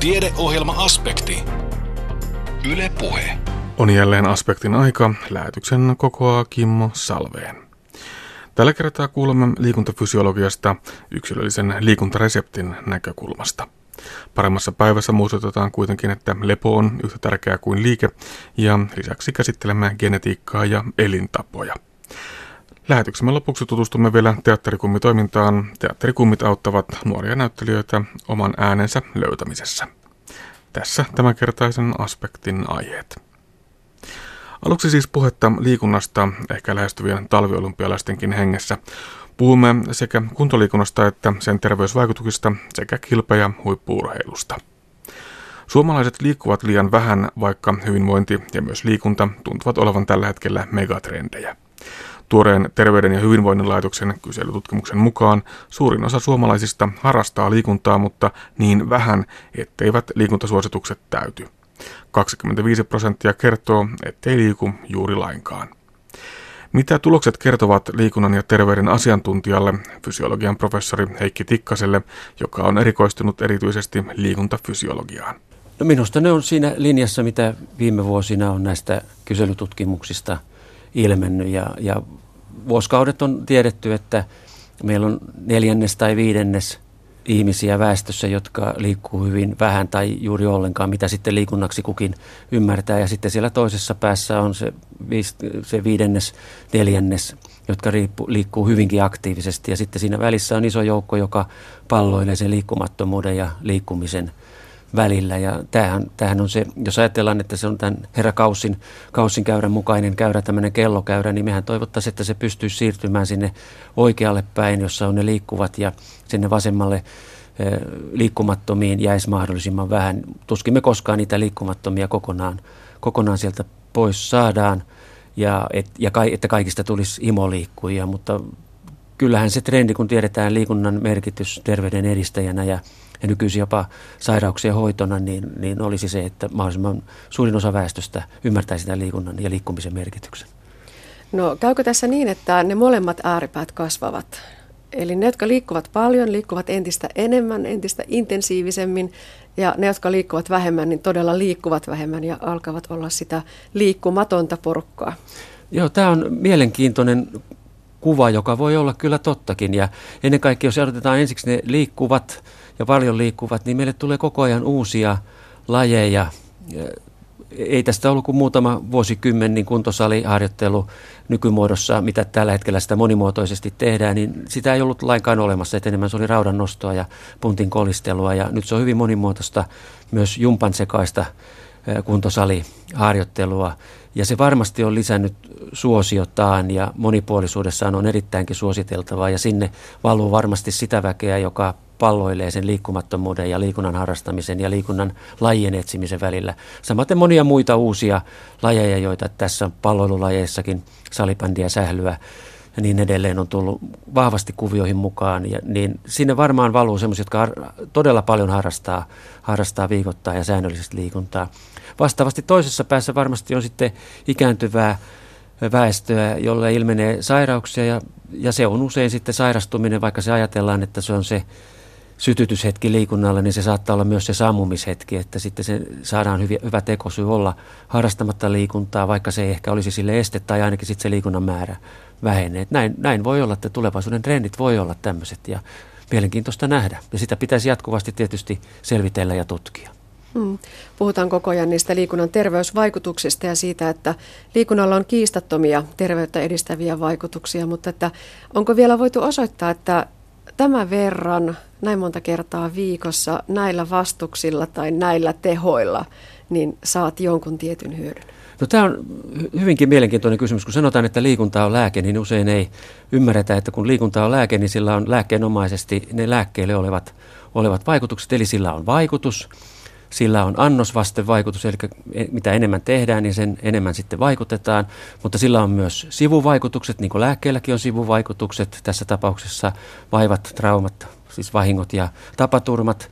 Tiedeohjelma-aspekti. Yle Puhe. On jälleen aspektin aika. Lähetyksen kokoaa Kimmo Salveen. Tällä kertaa kuulemme liikuntafysiologiasta yksilöllisen liikuntareseptin näkökulmasta. Paremmassa päivässä muistutetaan kuitenkin, että lepo on yhtä tärkeää kuin liike ja lisäksi käsittelemme genetiikkaa ja elintapoja. Lähetyksemme lopuksi tutustumme vielä teatterikummitoimintaan. Teatterikummit auttavat nuoria näyttelijöitä oman äänensä löytämisessä. Tässä tämänkertaisen aspektin aiheet. Aluksi siis puhetta liikunnasta, ehkä lähestyvien talviolympialaistenkin hengessä. Puhumme sekä kuntoliikunnasta että sen terveysvaikutuksista sekä kilpa- ja huippuurheilusta. Suomalaiset liikkuvat liian vähän, vaikka hyvinvointi ja myös liikunta tuntuvat olevan tällä hetkellä megatrendejä. Tuoreen Terveyden ja hyvinvoinnin laitoksen kyselytutkimuksen mukaan suurin osa suomalaisista harrastaa liikuntaa, mutta niin vähän, etteivät liikuntasuositukset täyty. 25 prosenttia kertoo, ettei liiku juuri lainkaan. Mitä tulokset kertovat liikunnan ja terveyden asiantuntijalle, fysiologian professori Heikki Tikkaselle, joka on erikoistunut erityisesti liikuntafysiologiaan? No minusta ne on siinä linjassa, mitä viime vuosina on näistä kyselytutkimuksista ilmennyt. Ja, ja vuosikaudet on tiedetty, että meillä on neljännes tai viidennes ihmisiä väestössä, jotka liikkuu hyvin vähän tai juuri ollenkaan, mitä sitten liikunnaksi kukin ymmärtää. Ja sitten siellä toisessa päässä on se, se viidennes, neljännes, jotka riippu, liikkuu hyvinkin aktiivisesti. Ja sitten siinä välissä on iso joukko, joka palloilee sen liikkumattomuuden ja liikkumisen välillä. Ja tämähän, tämähän on se, jos ajatellaan, että se on tämän herra Kaussin, Kaussin käyrän mukainen käyrä, tämmöinen kellokäyrä, niin mehän toivottaisiin, että se pystyisi siirtymään sinne oikealle päin, jossa on ne liikkuvat ja sinne vasemmalle liikkumattomiin jäisi mahdollisimman vähän. Tuskin me koskaan niitä liikkumattomia kokonaan, kokonaan sieltä pois saadaan ja, et, ja ka, että kaikista tulisi imoliikkujia, mutta kyllähän se trendi, kun tiedetään liikunnan merkitys terveyden edistäjänä ja ja nykyisin jopa sairauksien hoitona, niin, niin olisi se, että mahdollisimman suurin osa väestöstä ymmärtäisi tämän liikunnan ja liikkumisen merkityksen. No käykö tässä niin, että ne molemmat ääripäät kasvavat? Eli ne, jotka liikkuvat paljon, liikkuvat entistä enemmän, entistä intensiivisemmin, ja ne, jotka liikkuvat vähemmän, niin todella liikkuvat vähemmän ja alkavat olla sitä liikkumatonta porukkaa. Joo, tämä on mielenkiintoinen kuva, joka voi olla kyllä tottakin. Ja ennen kaikkea, jos otetaan ensiksi ne liikkuvat ja paljon liikkuvat, niin meille tulee koko ajan uusia lajeja. Ei tästä ollut kuin muutama vuosikymmen niin kuntosaliharjoittelu nykymuodossa, mitä tällä hetkellä sitä monimuotoisesti tehdään, niin sitä ei ollut lainkaan olemassa. Että enemmän se oli raudan nostoa ja puntin kolistelua ja nyt se on hyvin monimuotoista myös jumpan sekaista kuntosaliharjoittelua. Ja se varmasti on lisännyt suosiotaan ja monipuolisuudessaan on erittäinkin suositeltavaa ja sinne valuu varmasti sitä väkeä, joka palloilee sen liikkumattomuuden ja liikunnan harrastamisen ja liikunnan lajien etsimisen välillä. Samaten monia muita uusia lajeja, joita tässä palloilulajeissakin, salibändiä, sählyä ja niin edelleen on tullut vahvasti kuvioihin mukaan. Ja, niin sinne varmaan valuu sellaisia, jotka todella paljon harrastaa, harrastaa viikoittaa ja säännöllisesti liikuntaa. Vastaavasti toisessa päässä varmasti on sitten ikääntyvää väestöä, jolle ilmenee sairauksia ja, ja se on usein sitten sairastuminen, vaikka se ajatellaan, että se on se sytytyshetki liikunnalle, niin se saattaa olla myös se sammumishetki, että sitten se saadaan hyvä, hyvä tekosyy olla harrastamatta liikuntaa, vaikka se ei ehkä olisi sille este tai ainakin sitten se liikunnan määrä vähenee. Näin, näin voi olla, että tulevaisuuden trendit voi olla tämmöiset ja mielenkiintoista nähdä. Ja sitä pitäisi jatkuvasti tietysti selvitellä ja tutkia. Hmm. Puhutaan koko ajan niistä liikunnan terveysvaikutuksista ja siitä, että liikunnalla on kiistattomia terveyttä edistäviä vaikutuksia, mutta että onko vielä voitu osoittaa, että tämän verran, näin monta kertaa viikossa, näillä vastuksilla tai näillä tehoilla, niin saat jonkun tietyn hyödyn? No, tämä on hyvinkin mielenkiintoinen kysymys. Kun sanotaan, että liikunta on lääke, niin usein ei ymmärretä, että kun liikunta on lääke, niin sillä on lääkkeenomaisesti ne lääkkeelle olevat, olevat vaikutukset. Eli sillä on vaikutus, sillä on annosvastevaikutus, eli mitä enemmän tehdään, niin sen enemmän sitten vaikutetaan. Mutta sillä on myös sivuvaikutukset, niin kuin lääkkeelläkin on sivuvaikutukset. Tässä tapauksessa vaivat, traumat, siis vahingot ja tapaturmat.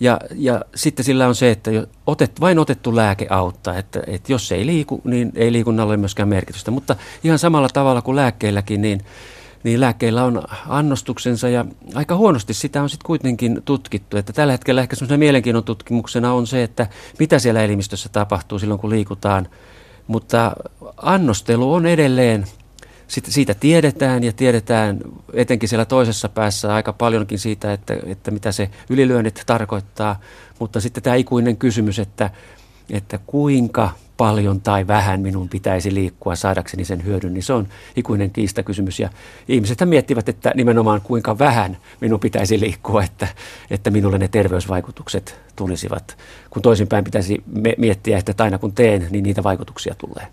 Ja, ja sitten sillä on se, että otet, vain otettu lääke auttaa, että, että jos ei liiku, niin ei liikunnalla ole myöskään merkitystä. Mutta ihan samalla tavalla kuin lääkkeelläkin, niin niin lääkkeillä on annostuksensa ja aika huonosti sitä on sitten kuitenkin tutkittu. Että tällä hetkellä ehkä semmoisena mielenkiinnon tutkimuksena on se, että mitä siellä elimistössä tapahtuu silloin kun liikutaan. Mutta annostelu on edelleen, siitä tiedetään ja tiedetään etenkin siellä toisessa päässä aika paljonkin siitä, että, että mitä se ylilyönnit tarkoittaa. Mutta sitten tämä ikuinen kysymys, että, että kuinka paljon tai vähän minun pitäisi liikkua saadakseni sen hyödyn, niin se on ikuinen kiistakysymys. Ja ihmiset miettivät, että nimenomaan kuinka vähän minun pitäisi liikkua, että, että minulle ne terveysvaikutukset tulisivat. Kun toisinpäin pitäisi miettiä, että aina kun teen, niin niitä vaikutuksia tulee.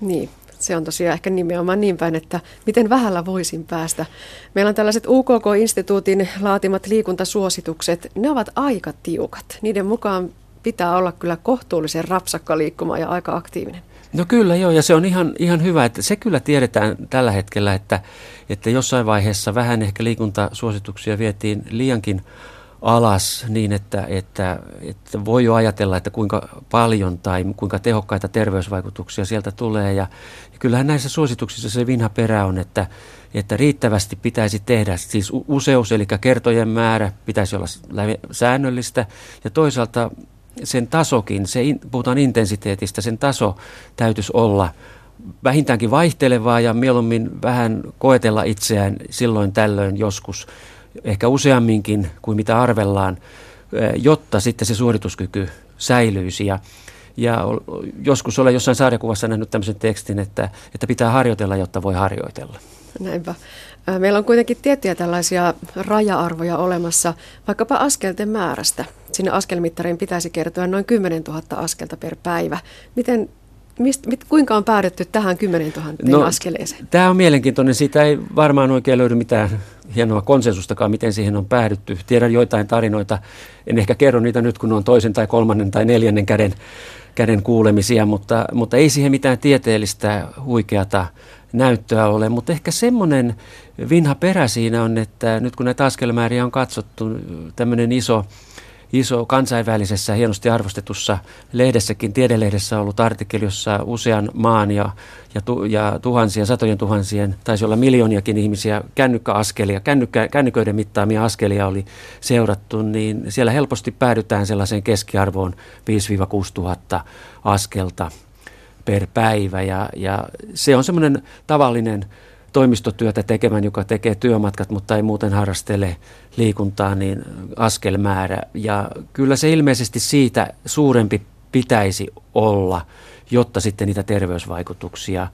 Niin, se on tosiaan ehkä nimenomaan niin päin, että miten vähällä voisin päästä. Meillä on tällaiset UKK-instituutin laatimat liikuntasuositukset. Ne ovat aika tiukat. Niiden mukaan pitää olla kyllä kohtuullisen rapsakka liikkuma ja aika aktiivinen. No kyllä joo, ja se on ihan, ihan hyvä, että se kyllä tiedetään tällä hetkellä, että, että jossain vaiheessa vähän ehkä liikuntasuosituksia vietiin liiankin alas niin, että, että, että voi jo ajatella, että kuinka paljon tai kuinka tehokkaita terveysvaikutuksia sieltä tulee. Ja, ja kyllähän näissä suosituksissa se vinha perä on, että, että riittävästi pitäisi tehdä, siis useus eli kertojen määrä pitäisi olla säännöllistä ja toisaalta sen tasokin, se, puhutaan intensiteetistä, sen taso täytyisi olla vähintäänkin vaihtelevaa ja mieluummin vähän koetella itseään silloin tällöin joskus, ehkä useamminkin kuin mitä arvellaan, jotta sitten se suorituskyky säilyisi. Ja, ja joskus olen jossain sarjakuvassa nähnyt tämmöisen tekstin, että, että pitää harjoitella, jotta voi harjoitella. Näinpä. Meillä on kuitenkin tiettyjä tällaisia raja-arvoja olemassa, vaikkapa askelten määrästä. Sinne askelmittariin pitäisi kertoa noin 10 000 askelta per päivä. Miten Mist, mit, kuinka on päädytty tähän 10 000 no, askeleeseen? Tämä on mielenkiintoinen. Siitä ei varmaan oikein löydy mitään hienoa konsensustakaan, miten siihen on päädytty. Tiedän joitain tarinoita. En ehkä kerro niitä nyt, kun on toisen tai kolmannen tai neljännen käden, käden kuulemisia, mutta, mutta ei siihen mitään tieteellistä huikeata näyttöä ole. Mutta ehkä semmoinen vinha perä siinä on, että nyt kun näitä askelmääriä on katsottu, tämmöinen iso iso kansainvälisessä hienosti arvostetussa lehdessäkin, tiedelehdessä ollut artikkeli, jossa usean maan ja, ja, tu, ja tuhansien, satojen tuhansien, taisi olla miljooniakin ihmisiä, kännykkäaskelia, kännykkä, kännyköiden mittaamia askelia oli seurattu, niin siellä helposti päädytään sellaiseen keskiarvoon 5-6 tuhatta askelta per päivä. Ja, ja se on semmoinen tavallinen toimistotyötä tekemään, joka tekee työmatkat, mutta ei muuten harrastele liikuntaa, niin askelmäärä. Ja kyllä se ilmeisesti siitä suurempi pitäisi olla, jotta sitten niitä terveysvaikutuksia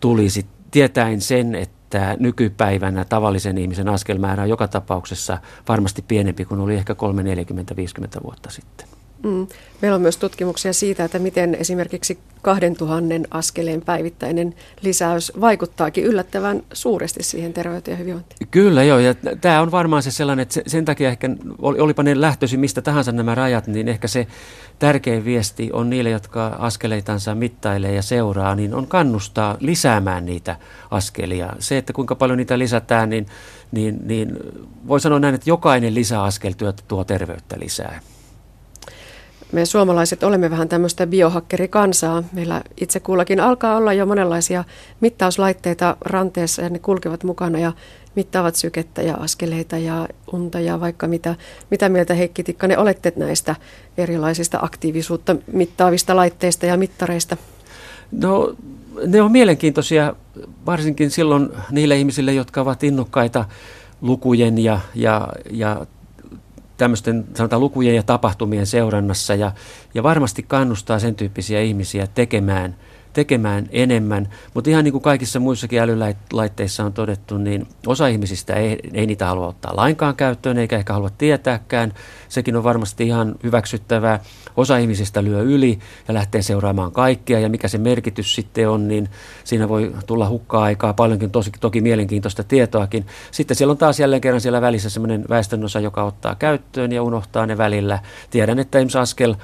tulisi. Tietäen sen, että nykypäivänä tavallisen ihmisen askelmäärä on joka tapauksessa varmasti pienempi kuin oli ehkä 3, 40, 50 vuotta sitten. Mm. Meillä on myös tutkimuksia siitä, että miten esimerkiksi 2000 askeleen päivittäinen lisäys vaikuttaakin yllättävän suuresti siihen terveyteen ja hyvinvointiin. Kyllä joo, ja tämä on varmaan se sellainen, että sen takia ehkä, olipa ne lähtöisin mistä tahansa nämä rajat, niin ehkä se tärkein viesti on niille, jotka askeleitansa mittailee ja seuraa, niin on kannustaa lisäämään niitä askelia. Se, että kuinka paljon niitä lisätään, niin, niin, niin voi sanoa näin, että jokainen lisäaskel tuo terveyttä lisää me suomalaiset olemme vähän tämmöistä biohakkerikansaa. Meillä itse kullakin alkaa olla jo monenlaisia mittauslaitteita ranteessa ja ne kulkevat mukana ja mittaavat sykettä ja askeleita ja unta ja vaikka mitä. Mitä mieltä Heikki Tikkanen olette näistä erilaisista aktiivisuutta mittaavista laitteista ja mittareista? No ne on mielenkiintoisia varsinkin silloin niille ihmisille, jotka ovat innokkaita lukujen ja, ja, ja tämmöisten sanotaan lukujen ja tapahtumien seurannassa ja, ja varmasti kannustaa sen tyyppisiä ihmisiä tekemään – tekemään enemmän. Mutta ihan niin kuin kaikissa muissakin älylaitteissa on todettu, niin osa ihmisistä ei, ei niitä halua ottaa lainkaan käyttöön eikä ehkä halua tietääkään. Sekin on varmasti ihan hyväksyttävää. Osa ihmisistä lyö yli ja lähtee seuraamaan kaikkea ja mikä se merkitys sitten on, niin siinä voi tulla hukkaa aikaa paljonkin tosi, toki mielenkiintoista tietoakin. Sitten siellä on taas jälleen kerran siellä välissä sellainen väestönosa, joka ottaa käyttöön ja unohtaa ne välillä. Tiedän, että esimerkiksi askel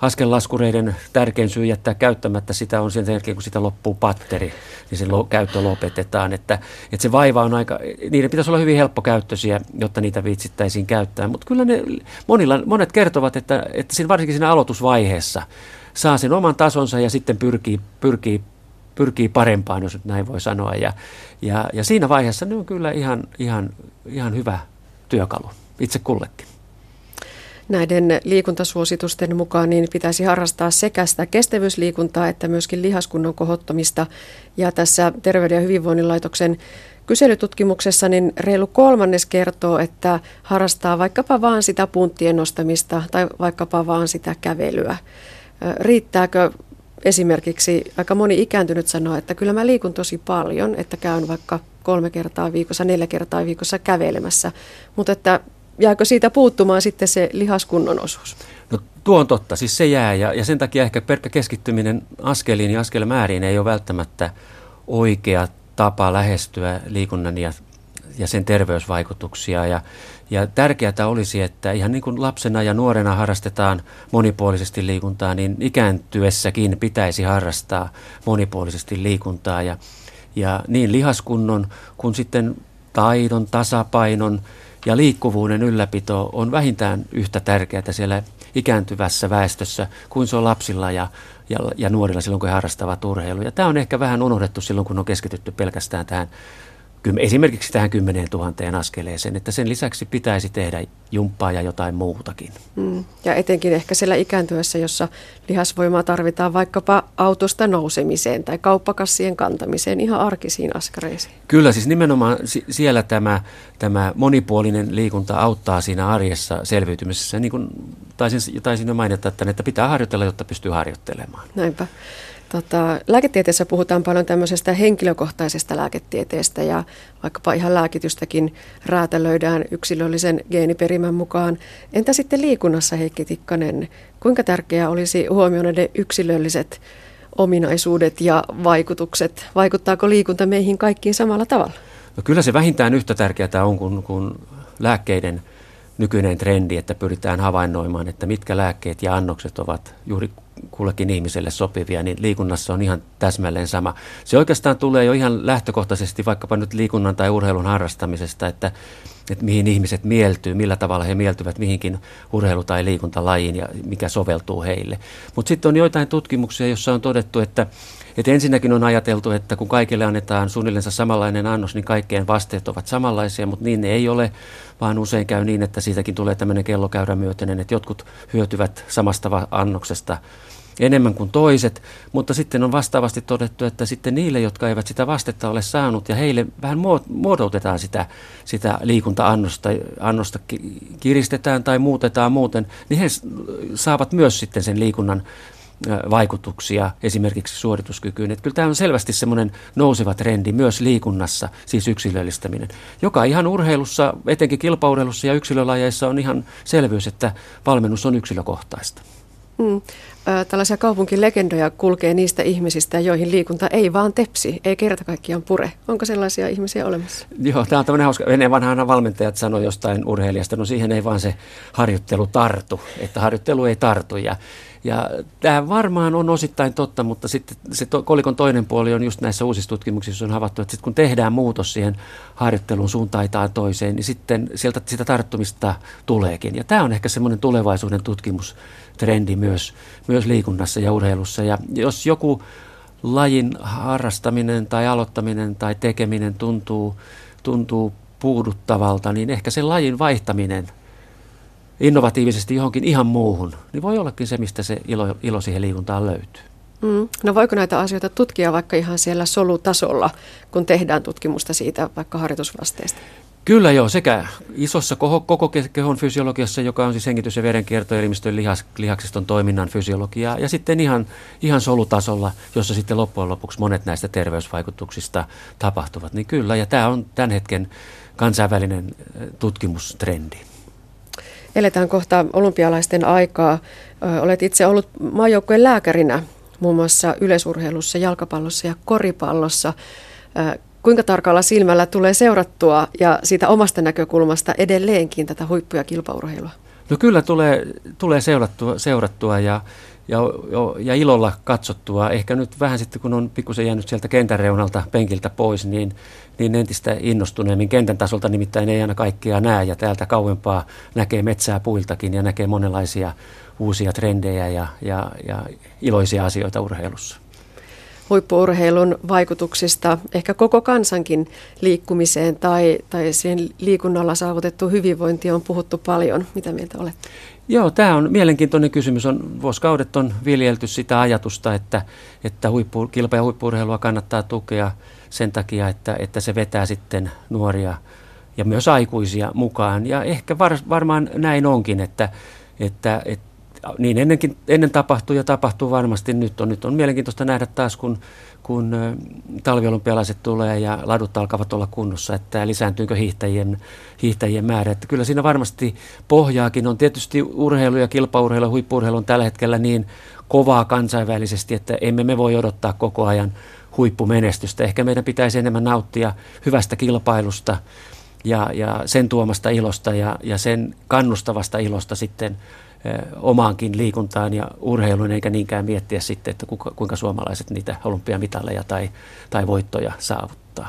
askellaskureiden tärkein syy jättää käyttämättä sitä on sen jälkeen, kun sitä loppuu patteri, niin se käyttö lopetetaan. Että, että se vaiva on aika, niiden pitäisi olla hyvin helppokäyttöisiä, jotta niitä viitsittäisiin käyttää. Mutta kyllä ne, monilla, monet kertovat, että, että siinä, varsinkin siinä aloitusvaiheessa saa sen oman tasonsa ja sitten pyrkii, pyrkii pyrkii parempaan, jos nyt näin voi sanoa. Ja, ja, ja siinä vaiheessa ne on kyllä ihan, ihan, ihan hyvä työkalu itse kullekin näiden liikuntasuositusten mukaan niin pitäisi harrastaa sekä sitä kestävyysliikuntaa että myöskin lihaskunnon kohottamista. Ja tässä Terveyden ja hyvinvoinnin laitoksen kyselytutkimuksessa niin reilu kolmannes kertoo, että harrastaa vaikkapa vaan sitä punttien nostamista tai vaikkapa vaan sitä kävelyä. Riittääkö esimerkiksi, aika moni ikääntynyt sanoo, että kyllä mä liikun tosi paljon, että käyn vaikka kolme kertaa viikossa, neljä kertaa viikossa kävelemässä, mutta että jääkö siitä puuttumaan sitten se lihaskunnon osuus? No tuo on totta, siis se jää ja, ja sen takia ehkä pelkkä keskittyminen askeliin ja askelmääriin ei ole välttämättä oikea tapa lähestyä liikunnan ja, ja sen terveysvaikutuksia. Ja, ja tärkeää olisi, että ihan niin kuin lapsena ja nuorena harrastetaan monipuolisesti liikuntaa, niin ikääntyessäkin pitäisi harrastaa monipuolisesti liikuntaa. Ja, ja niin lihaskunnon kuin sitten taidon, tasapainon ja liikkuvuuden ylläpito on vähintään yhtä tärkeää siellä ikääntyvässä väestössä kuin se on lapsilla ja, ja, ja nuorilla silloin, kun he harrastavat urheilua. Ja tämä on ehkä vähän unohdettu silloin, kun on keskitytty pelkästään tähän esimerkiksi tähän 10 000 askeleeseen, että sen lisäksi pitäisi tehdä jumppaa ja jotain muutakin. Mm. Ja etenkin ehkä siellä ikääntyessä, jossa lihasvoimaa tarvitaan vaikkapa autosta nousemiseen tai kauppakassien kantamiseen ihan arkisiin askareisiin. Kyllä, siis nimenomaan siellä tämä, tämä monipuolinen liikunta auttaa siinä arjessa selviytymisessä. Niin kuin taisin, taisin jo mainita, että, että pitää harjoitella, jotta pystyy harjoittelemaan. Näinpä. Tota, lääketieteessä puhutaan paljon tämmöisestä henkilökohtaisesta lääketieteestä ja vaikkapa ihan lääkitystäkin räätälöidään yksilöllisen geeniperimän mukaan. Entä sitten liikunnassa, Heikki Tikkanen, kuinka tärkeää olisi huomioida ne yksilölliset ominaisuudet ja vaikutukset? Vaikuttaako liikunta meihin kaikkiin samalla tavalla? No kyllä se vähintään yhtä tärkeää on kuin, kuin lääkkeiden nykyinen trendi, että pyritään havainnoimaan, että mitkä lääkkeet ja annokset ovat juuri kullekin ihmiselle sopivia, niin liikunnassa on ihan täsmälleen sama. Se oikeastaan tulee jo ihan lähtökohtaisesti vaikkapa nyt liikunnan tai urheilun harrastamisesta, että, että mihin ihmiset mieltyy, millä tavalla he mieltyvät mihinkin urheilu- tai liikuntalajiin ja mikä soveltuu heille. Mutta sitten on joitain tutkimuksia, joissa on todettu, että, että ensinnäkin on ajateltu, että kun kaikille annetaan suunnilleen samanlainen annos, niin kaikkien vasteet ovat samanlaisia, mutta niin ne ei ole, vaan usein käy niin, että siitäkin tulee tämmöinen kellokäyrä myöten, että jotkut hyötyvät samasta annoksesta enemmän kuin toiset, mutta sitten on vastaavasti todettu, että sitten niille, jotka eivät sitä vastetta ole saanut ja heille vähän muodoutetaan sitä, sitä liikunta-annosta, annosta kiristetään tai muutetaan muuten, niin he saavat myös sitten sen liikunnan vaikutuksia esimerkiksi suorituskykyyn. Että kyllä tämä on selvästi semmoinen nouseva trendi myös liikunnassa, siis yksilöllistäminen, joka ihan urheilussa, etenkin kilpaurheilussa ja yksilölajeissa on ihan selvyys, että valmennus on yksilökohtaista. Mm. Tällaisia kaupunkilegendoja kulkee niistä ihmisistä, joihin liikunta ei vaan tepsi, ei kerta kaikkiaan pure. Onko sellaisia ihmisiä olemassa? Joo, tämä on tämmöinen hauska. Ennen vanhana valmentajat sanoivat jostain urheilijasta, no siihen ei vaan se harjoittelu tartu, että harjoittelu ei tartu. Ja, ja tämä varmaan on osittain totta, mutta sitten se to, kolikon toinen puoli on just näissä uusissa tutkimuksissa on havaittu, että sit kun tehdään muutos siihen harjoittelun suuntaan tai toiseen, niin sitten sieltä sitä tarttumista tuleekin. Ja tämä on ehkä semmoinen tulevaisuuden tutkimustrendi myös, myös liikunnassa ja urheilussa. Ja jos joku lajin harrastaminen tai aloittaminen tai tekeminen tuntuu, tuntuu puuduttavalta, niin ehkä sen lajin vaihtaminen – innovatiivisesti johonkin ihan muuhun, niin voi ollakin se, mistä se ilo, ilo siihen liikuntaan löytyy. Mm. No voiko näitä asioita tutkia vaikka ihan siellä solutasolla, kun tehdään tutkimusta siitä vaikka harjoitusvasteesta? Kyllä joo, sekä isossa koko, koko kehon fysiologiassa, joka on siis hengitys- ja verenkiertoelimistön lihas, lihaksiston toiminnan fysiologiaa, ja sitten ihan, ihan solutasolla, jossa sitten loppujen lopuksi monet näistä terveysvaikutuksista tapahtuvat. Niin kyllä, ja tämä on tämän hetken kansainvälinen tutkimustrendi. Eletään kohta olympialaisten aikaa. Olet itse ollut maajoukkojen lääkärinä muun muassa yleisurheilussa, jalkapallossa ja koripallossa. Kuinka tarkalla silmällä tulee seurattua ja siitä omasta näkökulmasta edelleenkin tätä huippu- ja kilpaurheilua? No kyllä tulee, tulee seurattua, seurattua ja, ja, ja ilolla katsottua. Ehkä nyt vähän sitten, kun on pikkusen jäänyt sieltä kentän reunalta penkiltä pois, niin, niin entistä innostuneemmin. Kentän tasolta nimittäin ei aina kaikkea näe ja täältä kauempaa näkee metsää puiltakin ja näkee monenlaisia uusia trendejä ja, ja, ja iloisia asioita urheilussa. huippuurheilun vaikutuksista ehkä koko kansankin liikkumiseen tai, tai siihen liikunnalla saavutettu hyvinvointi on puhuttu paljon. Mitä mieltä olet? Joo, tämä on mielenkiintoinen kysymys. On, vuosikaudet on viljelty sitä ajatusta, että, että huippu, kilpa- ja huippuurheilua kannattaa tukea sen takia, että, että se vetää sitten nuoria ja myös aikuisia mukaan. Ja ehkä var, varmaan näin onkin, että, että, että niin ennenkin, ennen tapahtui ja tapahtuu varmasti nyt on. Nyt on mielenkiintoista nähdä taas, kun, kun talviolympialaiset tulee ja ladut alkavat olla kunnossa, että lisääntyykö hiihtäjien, hiihtäjien määrä. Että kyllä siinä varmasti pohjaakin on. Tietysti urheilu ja kilpaurheilu ja huippuurheilu on tällä hetkellä niin kovaa kansainvälisesti, että emme me voi odottaa koko ajan huippumenestystä. Ehkä meidän pitäisi enemmän nauttia hyvästä kilpailusta ja, ja sen tuomasta ilosta ja, ja sen kannustavasta ilosta sitten – omaankin liikuntaan ja urheiluun, eikä niinkään miettiä sitten, että kuinka, kuinka suomalaiset niitä olympiamitaleja tai, tai voittoja saavuttaa.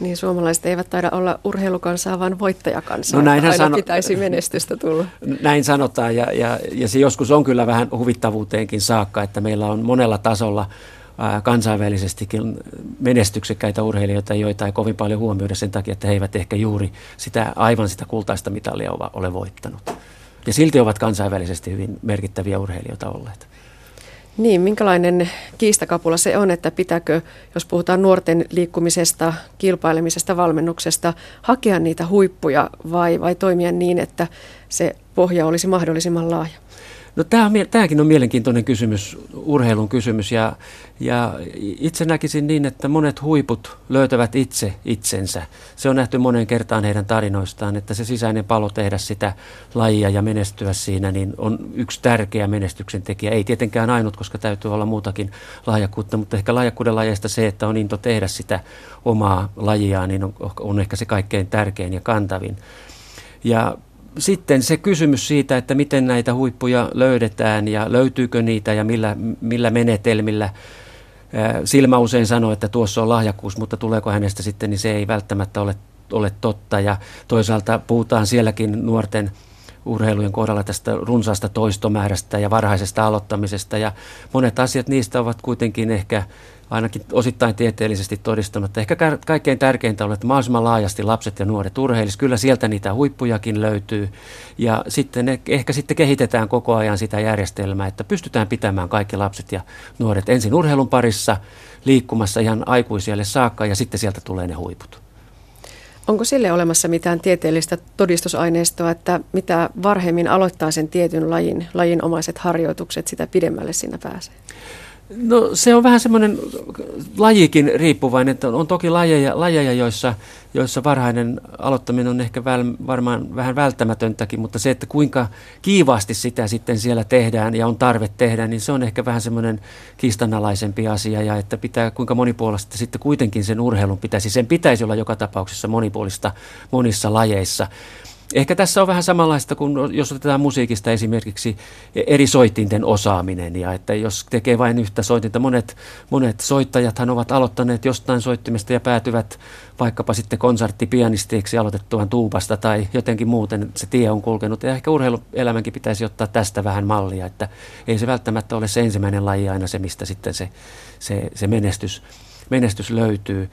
Niin, suomalaiset eivät taida olla urheilukansaa, vaan voittajakansaa. No aina sano... pitäisi menestystä tulla. Näin sanotaan, ja, ja, ja se joskus on kyllä vähän huvittavuuteenkin saakka, että meillä on monella tasolla kansainvälisestikin menestyksekkäitä urheilijoita, joita ei kovin paljon huomioida sen takia, että he eivät ehkä juuri sitä, aivan sitä kultaista mitalia ole voittanut. Ja silti ovat kansainvälisesti hyvin merkittäviä urheilijoita olleet. Niin, minkälainen kiistakapula se on, että pitääkö, jos puhutaan nuorten liikkumisesta, kilpailemisesta, valmennuksesta, hakea niitä huippuja vai, vai toimia niin, että se pohja olisi mahdollisimman laaja? No tämäkin on mielenkiintoinen kysymys, urheilun kysymys ja, ja itse näkisin niin, että monet huiput löytävät itse itsensä. Se on nähty monen kertaan heidän tarinoistaan, että se sisäinen palo tehdä sitä lajia ja menestyä siinä niin on yksi tärkeä menestyksen tekijä. Ei tietenkään ainut, koska täytyy olla muutakin lahjakkuutta, mutta ehkä lahjakkuuden lajeista se, että on into tehdä sitä omaa lajiaan, niin on, on ehkä se kaikkein tärkein ja kantavin. Ja sitten se kysymys siitä, että miten näitä huippuja löydetään ja löytyykö niitä ja millä, millä menetelmillä. Silmä usein sanoo, että tuossa on lahjakkuus, mutta tuleeko hänestä sitten, niin se ei välttämättä ole, ole totta. Ja toisaalta puhutaan sielläkin nuorten urheilujen kohdalla tästä runsaasta toistomäärästä ja varhaisesta aloittamisesta. Ja monet asiat niistä ovat kuitenkin ehkä ainakin osittain tieteellisesti todistanut, että ehkä kaikkein tärkeintä on, että mahdollisimman laajasti lapset ja nuoret urheilis. Kyllä sieltä niitä huippujakin löytyy. Ja sitten ehkä sitten kehitetään koko ajan sitä järjestelmää, että pystytään pitämään kaikki lapset ja nuoret ensin urheilun parissa liikkumassa ihan aikuisille saakka ja sitten sieltä tulee ne huiput. Onko sille olemassa mitään tieteellistä todistusaineistoa, että mitä varhemmin aloittaa sen tietyn lajin, lajinomaiset harjoitukset, sitä pidemmälle siinä pääsee? No se on vähän semmoinen lajikin riippuvainen, että on toki lajeja, lajeja joissa, joissa varhainen aloittaminen on ehkä väl, varmaan vähän välttämätöntäkin, mutta se, että kuinka kiivaasti sitä sitten siellä tehdään ja on tarve tehdä, niin se on ehkä vähän semmoinen kiistanalaisempi asia ja että pitää kuinka monipuolista sitten kuitenkin sen urheilun pitäisi, sen pitäisi olla joka tapauksessa monipuolista monissa lajeissa. Ehkä tässä on vähän samanlaista kuin jos otetaan musiikista esimerkiksi eri soittinten osaaminen ja että jos tekee vain yhtä soitinta, monet, monet soittajathan ovat aloittaneet jostain soittimesta ja päätyvät vaikkapa sitten konserttipianisteiksi aloitettuaan tuupasta tai jotenkin muuten se tie on kulkenut. Ja ehkä urheiluelämänkin pitäisi ottaa tästä vähän mallia, että ei se välttämättä ole se ensimmäinen laji aina se, mistä sitten se, se, se menestys, menestys löytyy.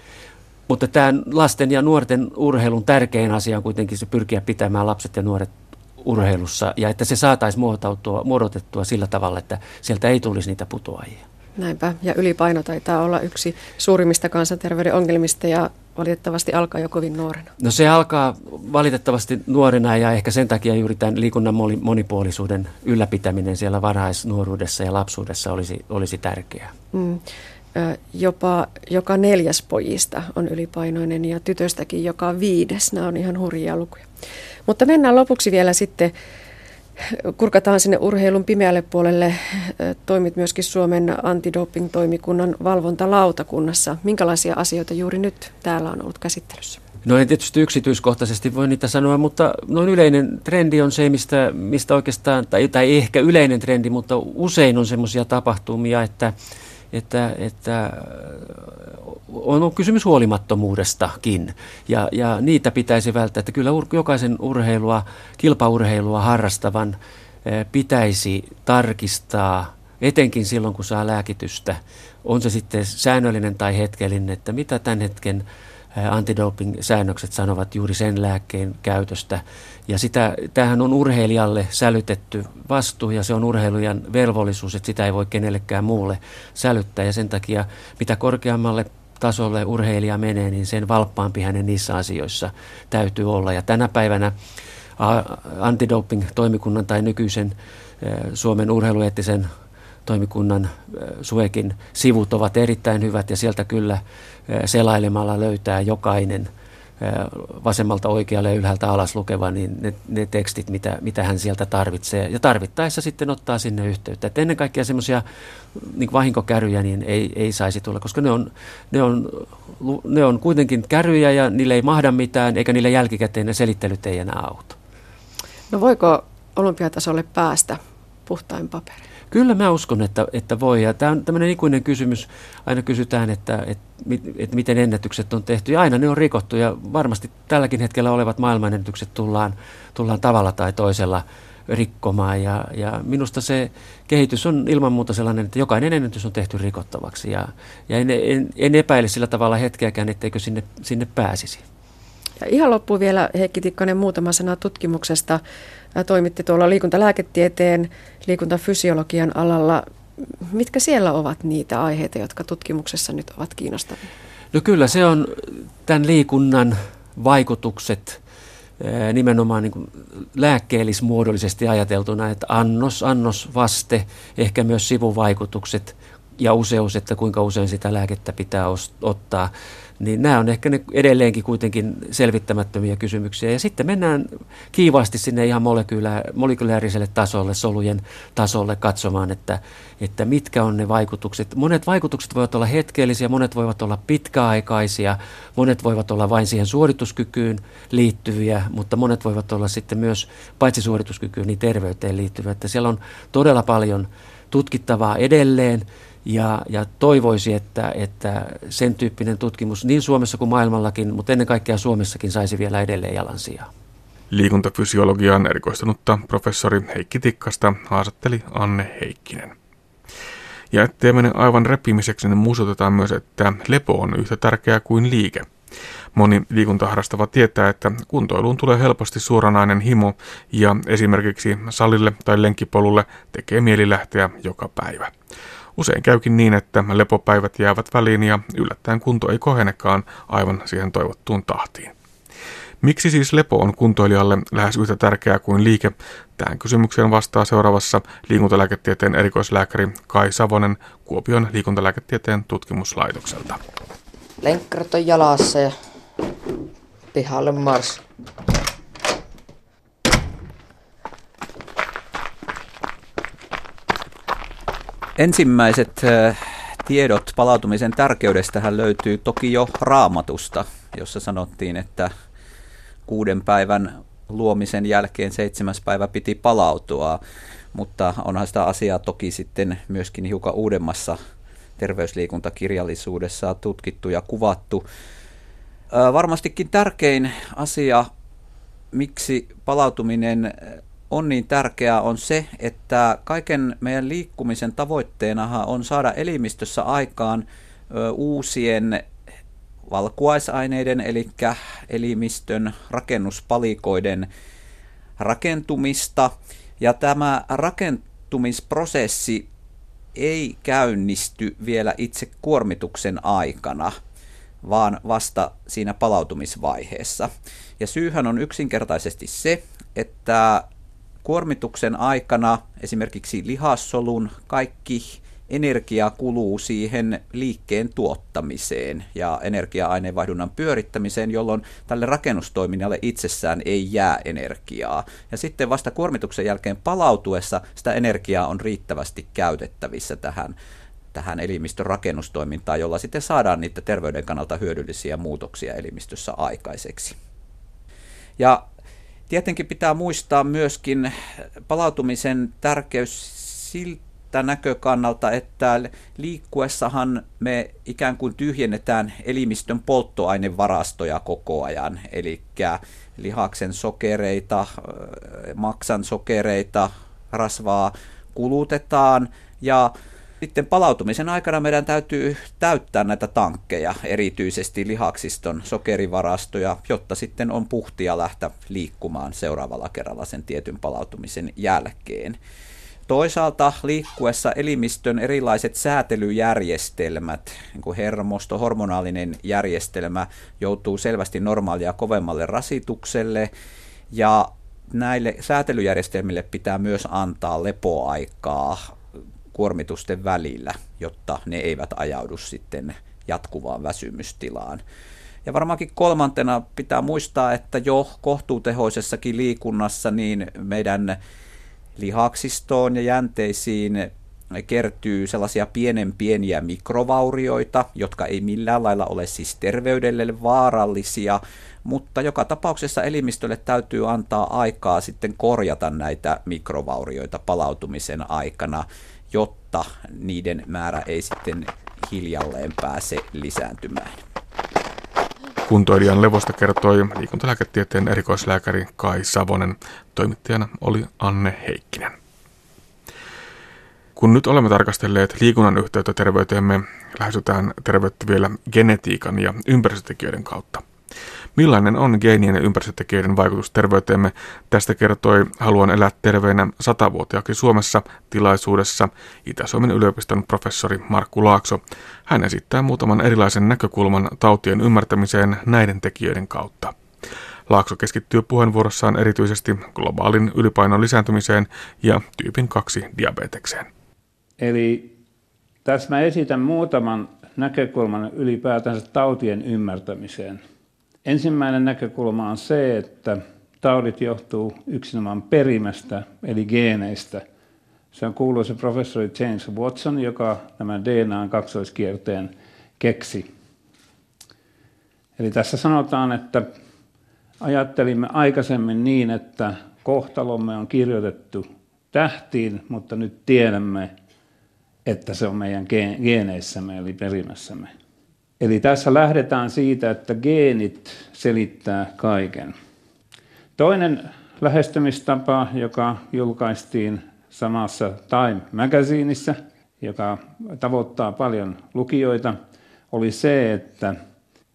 Mutta tämä lasten ja nuorten urheilun tärkein asia on kuitenkin se pyrkiä pitämään lapset ja nuoret urheilussa ja että se saataisiin muotoutua, muodotettua sillä tavalla, että sieltä ei tulisi niitä putoajia. Näinpä, ja ylipaino taitaa olla yksi suurimmista kansanterveyden ongelmista ja valitettavasti alkaa jo kovin nuorena. No se alkaa valitettavasti nuorena ja ehkä sen takia juuri tämän liikunnan monipuolisuuden ylläpitäminen siellä varhaisnuoruudessa ja lapsuudessa olisi, olisi tärkeää. Mm jopa joka neljäs pojista on ylipainoinen ja tytöstäkin joka viides. Nämä on ihan hurjia lukuja. Mutta mennään lopuksi vielä sitten, kurkataan sinne urheilun pimeälle puolelle. Toimit myöskin Suomen antidoping-toimikunnan valvontalautakunnassa. Minkälaisia asioita juuri nyt täällä on ollut käsittelyssä? No en tietysti yksityiskohtaisesti voi niitä sanoa, mutta noin yleinen trendi on se, mistä, mistä oikeastaan, tai, tai ehkä yleinen trendi, mutta usein on semmoisia tapahtumia, että että, että on kysymys huolimattomuudestakin ja, ja niitä pitäisi välttää. Että kyllä jokaisen urheilua, kilpaurheilua harrastavan pitäisi tarkistaa etenkin silloin kun saa lääkitystä, on se sitten säännöllinen tai hetkellinen, että mitä tämän hetken antidoping-säännökset sanovat juuri sen lääkkeen käytöstä. Ja sitä, tämähän on urheilijalle sälytetty vastuu ja se on urheilijan velvollisuus, että sitä ei voi kenellekään muulle sälyttää. Ja sen takia mitä korkeammalle tasolle urheilija menee, niin sen valppaampi hänen niissä asioissa täytyy olla. Ja tänä päivänä antidoping-toimikunnan tai nykyisen Suomen urheilueettisen toimikunnan Suekin sivut ovat erittäin hyvät ja sieltä kyllä selailemalla löytää jokainen vasemmalta oikealle ja ylhäältä alas lukeva, niin ne, ne tekstit, mitä, mitä hän sieltä tarvitsee. Ja tarvittaessa sitten ottaa sinne yhteyttä. Et ennen kaikkea semmoisia niin vahinkokäryjä niin ei, ei saisi tulla, koska ne on, ne, on, ne on kuitenkin käryjä ja niille ei mahda mitään, eikä niille jälkikäteen ne selittelyt ei enää auta. No voiko olympiatasolle päästä puhtain paperin? Kyllä mä uskon, että, että voi. Ja tämä on tämmöinen ikuinen kysymys. Aina kysytään, että, että, että miten ennätykset on tehty. Ja aina ne on rikottu. Ja varmasti tälläkin hetkellä olevat maailmanennätykset tullaan, tullaan tavalla tai toisella rikkomaan. Ja, ja minusta se kehitys on ilman muuta sellainen, että jokainen ennätys on tehty rikottavaksi. Ja, ja en, en, en epäile sillä tavalla hetkeäkään, etteikö sinne, sinne pääsisi. Ja ihan loppuun vielä Heikki Tikkanen muutama sana tutkimuksesta. Toimitti tuolla liikuntalääketieteen, liikuntafysiologian alalla. Mitkä siellä ovat niitä aiheita, jotka tutkimuksessa nyt ovat kiinnostavia? No kyllä se on tämän liikunnan vaikutukset nimenomaan niin lääkkeellismuodollisesti ajateltuna, että annos, annos, vaste, ehkä myös sivuvaikutukset ja useus, että kuinka usein sitä lääkettä pitää ottaa niin nämä on ehkä ne edelleenkin kuitenkin selvittämättömiä kysymyksiä. Ja sitten mennään kiivaasti sinne ihan molekyläriselle tasolle, solujen tasolle katsomaan, että, että mitkä on ne vaikutukset. Monet vaikutukset voivat olla hetkeellisiä, monet voivat olla pitkäaikaisia, monet voivat olla vain siihen suorituskykyyn liittyviä, mutta monet voivat olla sitten myös paitsi suorituskykyyn, niin terveyteen liittyviä. Että siellä on todella paljon tutkittavaa edelleen. Ja, ja toivoisi, että, että sen tyyppinen tutkimus niin Suomessa kuin maailmallakin, mutta ennen kaikkea Suomessakin saisi vielä edelleen jalansijaa. Liikuntafysiologiaan erikoistunutta professori Heikki Tikkasta haastatteli Anne Heikkinen. Ja ettei mene aivan repimiseksi, niin muistutetaan myös, että lepo on yhtä tärkeää kuin liike. Moni liikuntaharrastava tietää, että kuntoiluun tulee helposti suoranainen himo ja esimerkiksi salille tai lenkkipolulle tekee mieli lähteä joka päivä. Usein käykin niin, että lepopäivät jäävät väliin ja yllättäen kunto ei kohenekaan aivan siihen toivottuun tahtiin. Miksi siis lepo on kuntoilijalle lähes yhtä tärkeää kuin liike? Tähän kysymykseen vastaa seuraavassa liikuntalääketieteen erikoislääkäri Kai Savonen Kuopion liikuntalääketieteen tutkimuslaitokselta. Lenkkarit on jalassa ja pihalle mars. Ensimmäiset tiedot palautumisen tärkeydestähän löytyy toki jo raamatusta, jossa sanottiin, että kuuden päivän luomisen jälkeen seitsemäs päivä piti palautua, mutta onhan sitä asiaa toki sitten myöskin hiukan uudemmassa terveysliikuntakirjallisuudessa tutkittu ja kuvattu. Varmastikin tärkein asia, miksi palautuminen on niin tärkeää, on se, että kaiken meidän liikkumisen tavoitteenahan on saada elimistössä aikaan uusien valkuaisaineiden, eli elimistön rakennuspalikoiden rakentumista. Ja tämä rakentumisprosessi ei käynnisty vielä itse kuormituksen aikana, vaan vasta siinä palautumisvaiheessa. Ja syyhän on yksinkertaisesti se, että kuormituksen aikana esimerkiksi lihassolun kaikki energia kuluu siihen liikkeen tuottamiseen ja energia-aineenvaihdunnan pyörittämiseen, jolloin tälle rakennustoiminnalle itsessään ei jää energiaa. Ja sitten vasta kuormituksen jälkeen palautuessa sitä energiaa on riittävästi käytettävissä tähän, tähän elimistön rakennustoimintaan, jolla sitten saadaan niitä terveyden kannalta hyödyllisiä muutoksia elimistössä aikaiseksi. Ja Tietenkin pitää muistaa myöskin palautumisen tärkeys siltä näkökannalta, että liikkuessahan me ikään kuin tyhjennetään elimistön polttoainevarastoja koko ajan, eli lihaksen sokereita, maksan sokereita, rasvaa, kulutetaan. Ja sitten palautumisen aikana meidän täytyy täyttää näitä tankkeja, erityisesti lihaksiston sokerivarastoja, jotta sitten on puhtia lähteä liikkumaan seuraavalla kerralla sen tietyn palautumisen jälkeen. Toisaalta liikkuessa elimistön erilaiset säätelyjärjestelmät, niin kuin hermosto, hormonaalinen järjestelmä, joutuu selvästi normaalia kovemmalle rasitukselle ja näille säätelyjärjestelmille pitää myös antaa lepoaikaa kuormitusten välillä, jotta ne eivät ajaudu sitten jatkuvaan väsymystilaan. Ja varmaankin kolmantena pitää muistaa, että jo kohtuutehoisessakin liikunnassa niin meidän lihaksistoon ja jänteisiin kertyy sellaisia pienen pieniä mikrovaurioita, jotka ei millään lailla ole siis terveydelle vaarallisia, mutta joka tapauksessa elimistölle täytyy antaa aikaa sitten korjata näitä mikrovaurioita palautumisen aikana, jotta niiden määrä ei sitten hiljalleen pääse lisääntymään. Kuntoilijan levosta kertoi liikuntalääketieteen erikoislääkäri Kai Savonen. Toimittajana oli Anne Heikkinen. Kun nyt olemme tarkastelleet liikunnan yhteyttä terveyteemme, lähestytään terveyttä vielä genetiikan ja ympäristötekijöiden kautta. Millainen on geenien ja ympäristötekijöiden vaikutus terveyteemme? Tästä kertoi Haluan elää terveenä satavuotiaakin Suomessa tilaisuudessa Itä-Suomen yliopiston professori Markku Laakso. Hän esittää muutaman erilaisen näkökulman tautien ymmärtämiseen näiden tekijöiden kautta. Laakso keskittyy puheenvuorossaan erityisesti globaalin ylipainon lisääntymiseen ja tyypin 2 diabetekseen. Eli tässä mä esitän muutaman näkökulman ylipäätänsä tautien ymmärtämiseen – Ensimmäinen näkökulma on se, että taudit johtuu yksinomaan perimästä, eli geeneistä. Se on kuuluisa professori James Watson, joka tämän DNAn kaksoiskierteen keksi. Eli tässä sanotaan, että ajattelimme aikaisemmin niin, että kohtalomme on kirjoitettu tähtiin, mutta nyt tiedämme, että se on meidän geeneissämme eli perimässämme. Eli tässä lähdetään siitä, että geenit selittää kaiken. Toinen lähestymistapa, joka julkaistiin samassa Time Magazineissa, joka tavoittaa paljon lukijoita, oli se, että,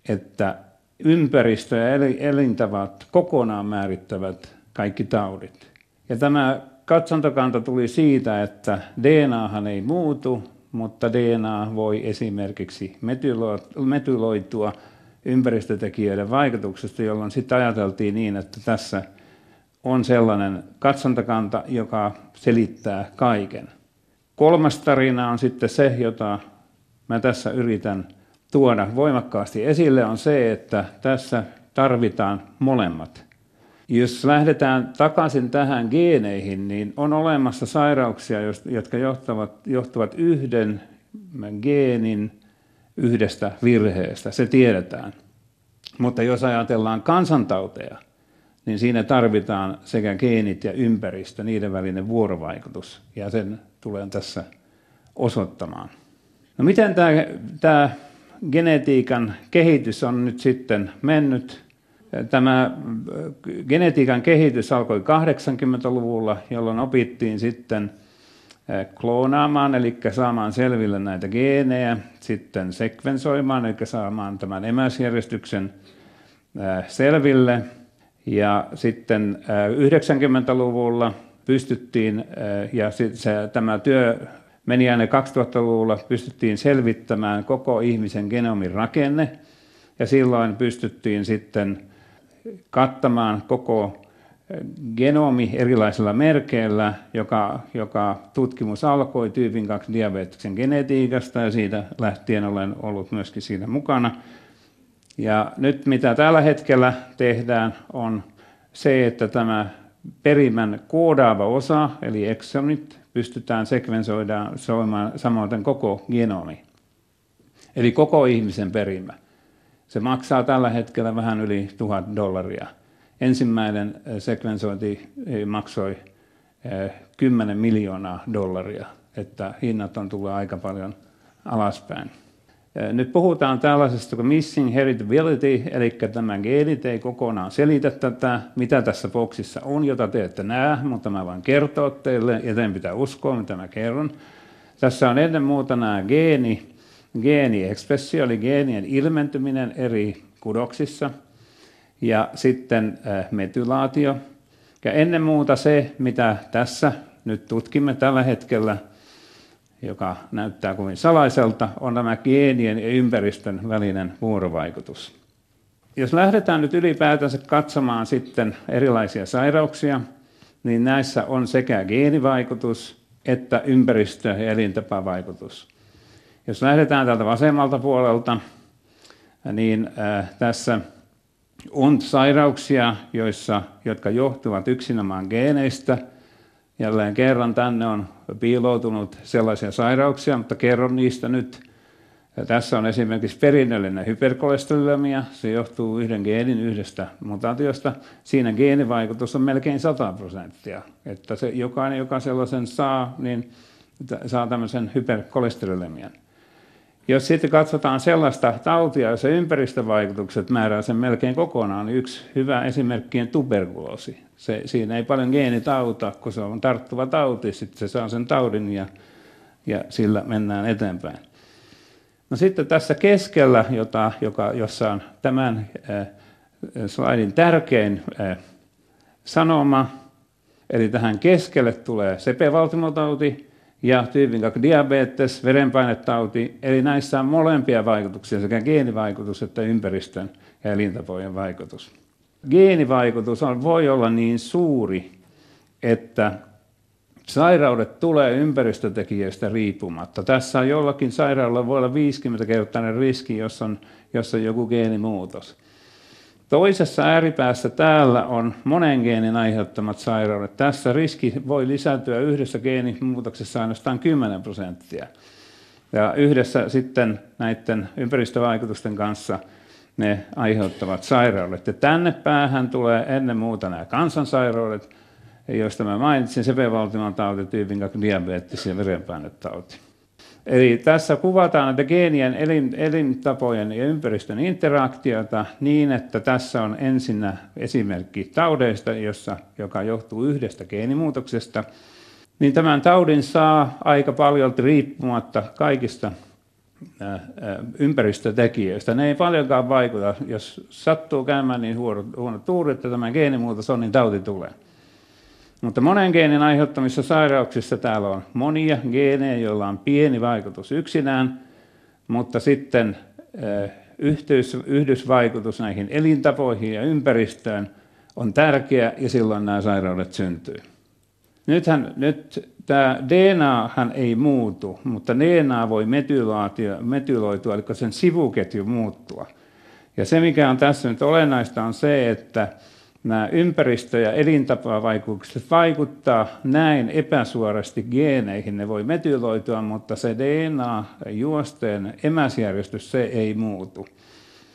että ympäristö ja elintavat kokonaan määrittävät kaikki taudit. Ja tämä katsantokanta tuli siitä, että DNAhan ei muutu, mutta DNA voi esimerkiksi metyloitua ympäristötekijöiden vaikutuksesta, jolloin sitten ajateltiin niin, että tässä on sellainen katsontakanta, joka selittää kaiken. Kolmas tarina on sitten se, jota mä tässä yritän tuoda voimakkaasti esille, on se, että tässä tarvitaan molemmat. Jos lähdetään takaisin tähän geeneihin, niin on olemassa sairauksia, jotka johtavat, johtuvat yhden geenin yhdestä virheestä. Se tiedetään. Mutta jos ajatellaan kansantauteja, niin siinä tarvitaan sekä geenit ja ympäristö, niiden välinen vuorovaikutus. Ja sen tulen tässä osoittamaan. No miten tämä, tämä genetiikan kehitys on nyt sitten mennyt? Tämä äh, genetiikan kehitys alkoi 80-luvulla, jolloin opittiin sitten äh, kloonaamaan, eli saamaan selville näitä geenejä, sitten sekvensoimaan, eli saamaan tämän emäsjärjestyksen äh, selville. Ja sitten 90-luvulla pystyttiin, ja se, tämä työ meni aina 2000-luvulla, pystyttiin selvittämään koko ihmisen genomin rakenne, ja silloin pystyttiin sitten kattamaan koko eh, genomi erilaisilla merkeillä, joka, joka tutkimus alkoi tyypin 2 diabeteksen genetiikasta ja siitä lähtien olen ollut myöskin siinä mukana. Ja nyt mitä tällä hetkellä tehdään on se, että tämä perimän koodaava osa, eli exonit, pystytään sekvensoidaan samoin koko genomi. Eli koko ihmisen perimä. Se maksaa tällä hetkellä vähän yli tuhat dollaria. Ensimmäinen eh, sekvensointi eh, maksoi 10 eh, miljoonaa dollaria, että hinnat on tullut aika paljon alaspäin. Nyt puhutaan tällaisesta kuin missing heritability, eli tämä geenit ei kokonaan selitä tätä, mitä tässä boksissa on, jota te ette näe, mutta mä voin kertoa teille, ja teidän pitää uskoa, mitä mä kerron. Tässä on ennen muuta nämä geeni, geeniekspressio, eli geenien ilmentyminen eri kudoksissa, ja sitten metylaatio. Ja ennen muuta se, mitä tässä nyt tutkimme tällä hetkellä – joka näyttää kovin salaiselta, on tämä geenien ja ympäristön välinen vuorovaikutus. Jos lähdetään nyt ylipäätänsä katsomaan sitten erilaisia sairauksia, niin näissä on sekä geenivaikutus että ympäristö- ja elintapavaikutus. Jos lähdetään täältä vasemmalta puolelta, niin äh, tässä on sairauksia, joissa, jotka johtuvat yksinomaan geeneistä – Jälleen kerran tänne on piiloutunut sellaisia sairauksia, mutta kerron niistä nyt. Tässä on esimerkiksi perinnöllinen hyperkolesterolemia. Se johtuu yhden geenin yhdestä mutaatiosta. Siinä geenivaikutus on melkein 100 prosenttia. Että se, jokainen, joka sellaisen saa, niin saa tämmöisen hyperkolesterolemian. Jos sitten katsotaan sellaista tautia, jossa ympäristövaikutukset määrää sen melkein kokonaan, niin yksi hyvä esimerkki on tuberkuloosi. Se, siinä ei paljon geenitauta, kun se on tarttuva tauti, sitten se saa sen taudin ja, ja sillä mennään eteenpäin. No sitten tässä keskellä, jota, joka, jossa on tämän äh, slaidin tärkein äh, sanoma, eli tähän keskelle tulee sepevaltimotauti, ja tyypin 2 diabetes, verenpainetauti, eli näissä on molempia vaikutuksia, sekä geenivaikutus että ympäristön ja elintapojen vaikutus. Geenivaikutus on, voi olla niin suuri, että sairaudet tulee ympäristötekijöistä riippumatta. Tässä on jollakin sairaudella voi olla 50-kertainen riski, jos on, jos on joku geenimuutos. Toisessa ääripäässä täällä on monen geenin aiheuttamat sairaudet. Tässä riski voi lisääntyä yhdessä geenimuutoksessa ainoastaan 10 prosenttia. Ja yhdessä sitten näiden ympäristövaikutusten kanssa ne aiheuttavat sairaudet. Ja tänne päähän tulee ennen muuta nämä kansansairaudet, joista mä mainitsin, sepelvaltimon tauti, tyypin 2 diabetes ja verenpainetauti. Eli tässä kuvataan näitä geenien elin, elintapojen ja ympäristön interaktiota niin, että tässä on ensinnä esimerkki taudeista, jossa, joka johtuu yhdestä geenimuutoksesta. Niin tämän taudin saa aika paljon riippumatta kaikista ympäristötekijöistä. Ne ei paljonkaan vaikuta. Jos sattuu käymään niin huono, huono tuuri, että tämä geenimuutos on, niin tauti tulee. Mutta monen geenin aiheuttamissa sairauksissa täällä on monia geenejä, joilla on pieni vaikutus yksinään, mutta sitten yhteys, yhdysvaikutus näihin elintapoihin ja ympäristöön on tärkeä ja silloin nämä sairaudet syntyy. Nythän, nyt tämä DNA ei muutu, mutta DNA voi metyloitua, eli sen sivuketju muuttua. Ja se, mikä on tässä nyt olennaista, on se, että nämä ympäristö- ja elintapavaikutukset vaikuttaa näin epäsuorasti geeneihin. Ne voi metyloitua, mutta se DNA-juosteen emäsjärjestys, se ei muutu.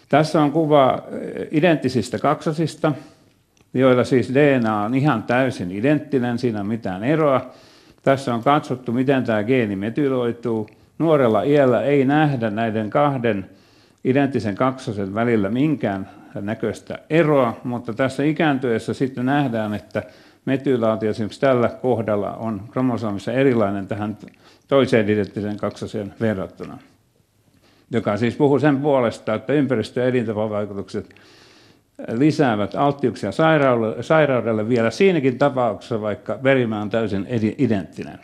Tässä on kuva eh, identtisistä kaksosista, joilla siis DNA on ihan täysin identtinen, siinä on mitään eroa. Tässä on katsottu, miten tämä geeni metyloituu. Nuorella iällä ei nähdä näiden kahden identtisen kaksosen välillä minkään näköistä eroa, mutta tässä ikääntyessä sitten nähdään, että metylaatio esimerkiksi tällä kohdalla on kromosomissa erilainen tähän toiseen identtiseen kaksoseen verrattuna. Joka siis puhuu sen puolesta, että ympäristö- ja elintapavaikutukset lisäävät alttiuksia sairaudelle, vielä siinäkin tapauksessa, vaikka verimä on täysin identtinen.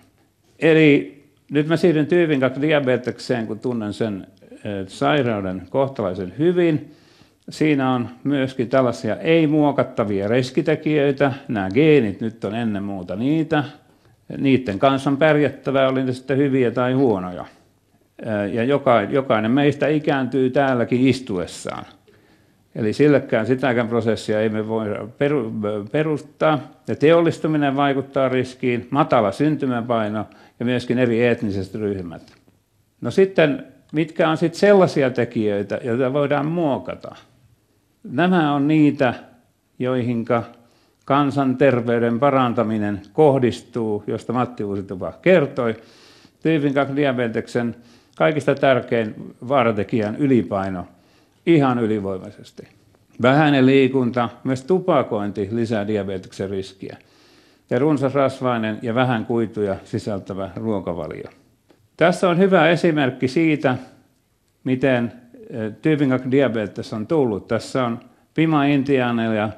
Eli nyt mä siirryn tyypin diabetekseen, kun tunnen sen sairauden kohtalaisen hyvin. Siinä on myöskin tällaisia ei-muokattavia riskitekijöitä. Nämä geenit nyt on ennen muuta niitä. Niiden kanssa on pärjättävä, oli ne sitten hyviä tai huonoja. Ja jokainen meistä ikääntyy täälläkin istuessaan. Eli sillekään sitäkään prosessia ei me voi perustaa. Ja teollistuminen vaikuttaa riskiin, matala syntymäpaino ja myöskin eri etniset ryhmät. No sitten, mitkä on sitten sellaisia tekijöitä, joita voidaan muokata? Nämä on niitä, joihinka kansanterveyden parantaminen kohdistuu, josta Matti Uusitupa kertoi. Tyypin 2 diabeteksen kaikista tärkein vaaratekijä on ylipaino ihan ylivoimaisesti. Vähäinen liikunta, myös tupakointi lisää diabeteksen riskiä. Ja runsasrasvainen ja vähän kuituja sisältävä ruokavalio. Tässä on hyvä esimerkki siitä, miten tyypin 2 diabetes on tullut. Tässä on Pima Intianeja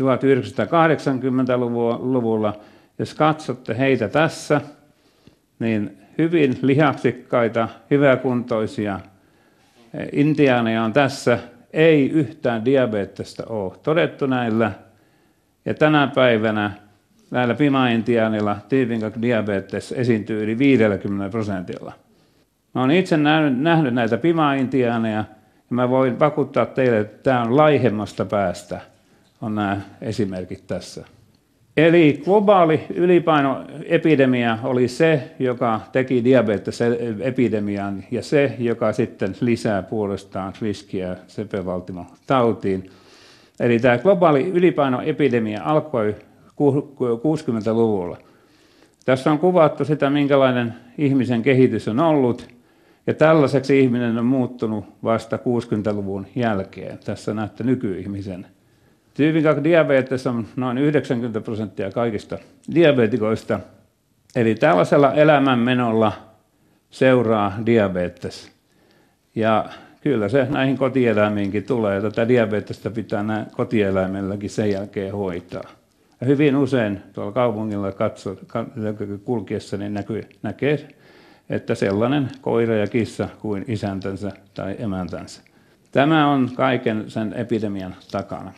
1980-luvulla. Jos katsotte heitä tässä, niin hyvin lihaksikkaita, hyväkuntoisia intiaaneja on tässä. Ei yhtään diabetesta ole todettu näillä. Ja tänä päivänä näillä pima-intiaanilla tyypin 2 diabetes esiintyy yli 50 prosentilla. Mä olen itse nähnyt, nähnyt näitä pima-intiaaneja ja mä voin vakuuttaa teille, että tämä on laihemmasta päästä, on nämä esimerkit tässä. Eli globaali ylipainoepidemia oli se, joka teki diabetesepidemian ja se, joka sitten lisää puolestaan riskiä sepelvaltimotautiin. Eli tämä globaali ylipainoepidemia alkoi 60-luvulla. Tässä on kuvattu sitä, minkälainen ihmisen kehitys on ollut, ja tällaiseksi ihminen on muuttunut vasta 60-luvun jälkeen. Tässä näette nykyihmisen. Tyypin 2 diabetes on noin 90 prosenttia kaikista diabetikoista. Eli tällaisella elämänmenolla seuraa diabetes. Ja kyllä se näihin kotieläimiinkin tulee. Tätä diabetesta pitää näin kotieläimelläkin sen jälkeen hoitaa. Ja hyvin usein tuolla kaupungilla katso, kulkiessa niin näkyy, näkee, että sellainen koira ja kissa kuin isäntänsä tai emäntänsä. Tämä on kaiken sen epidemian takana.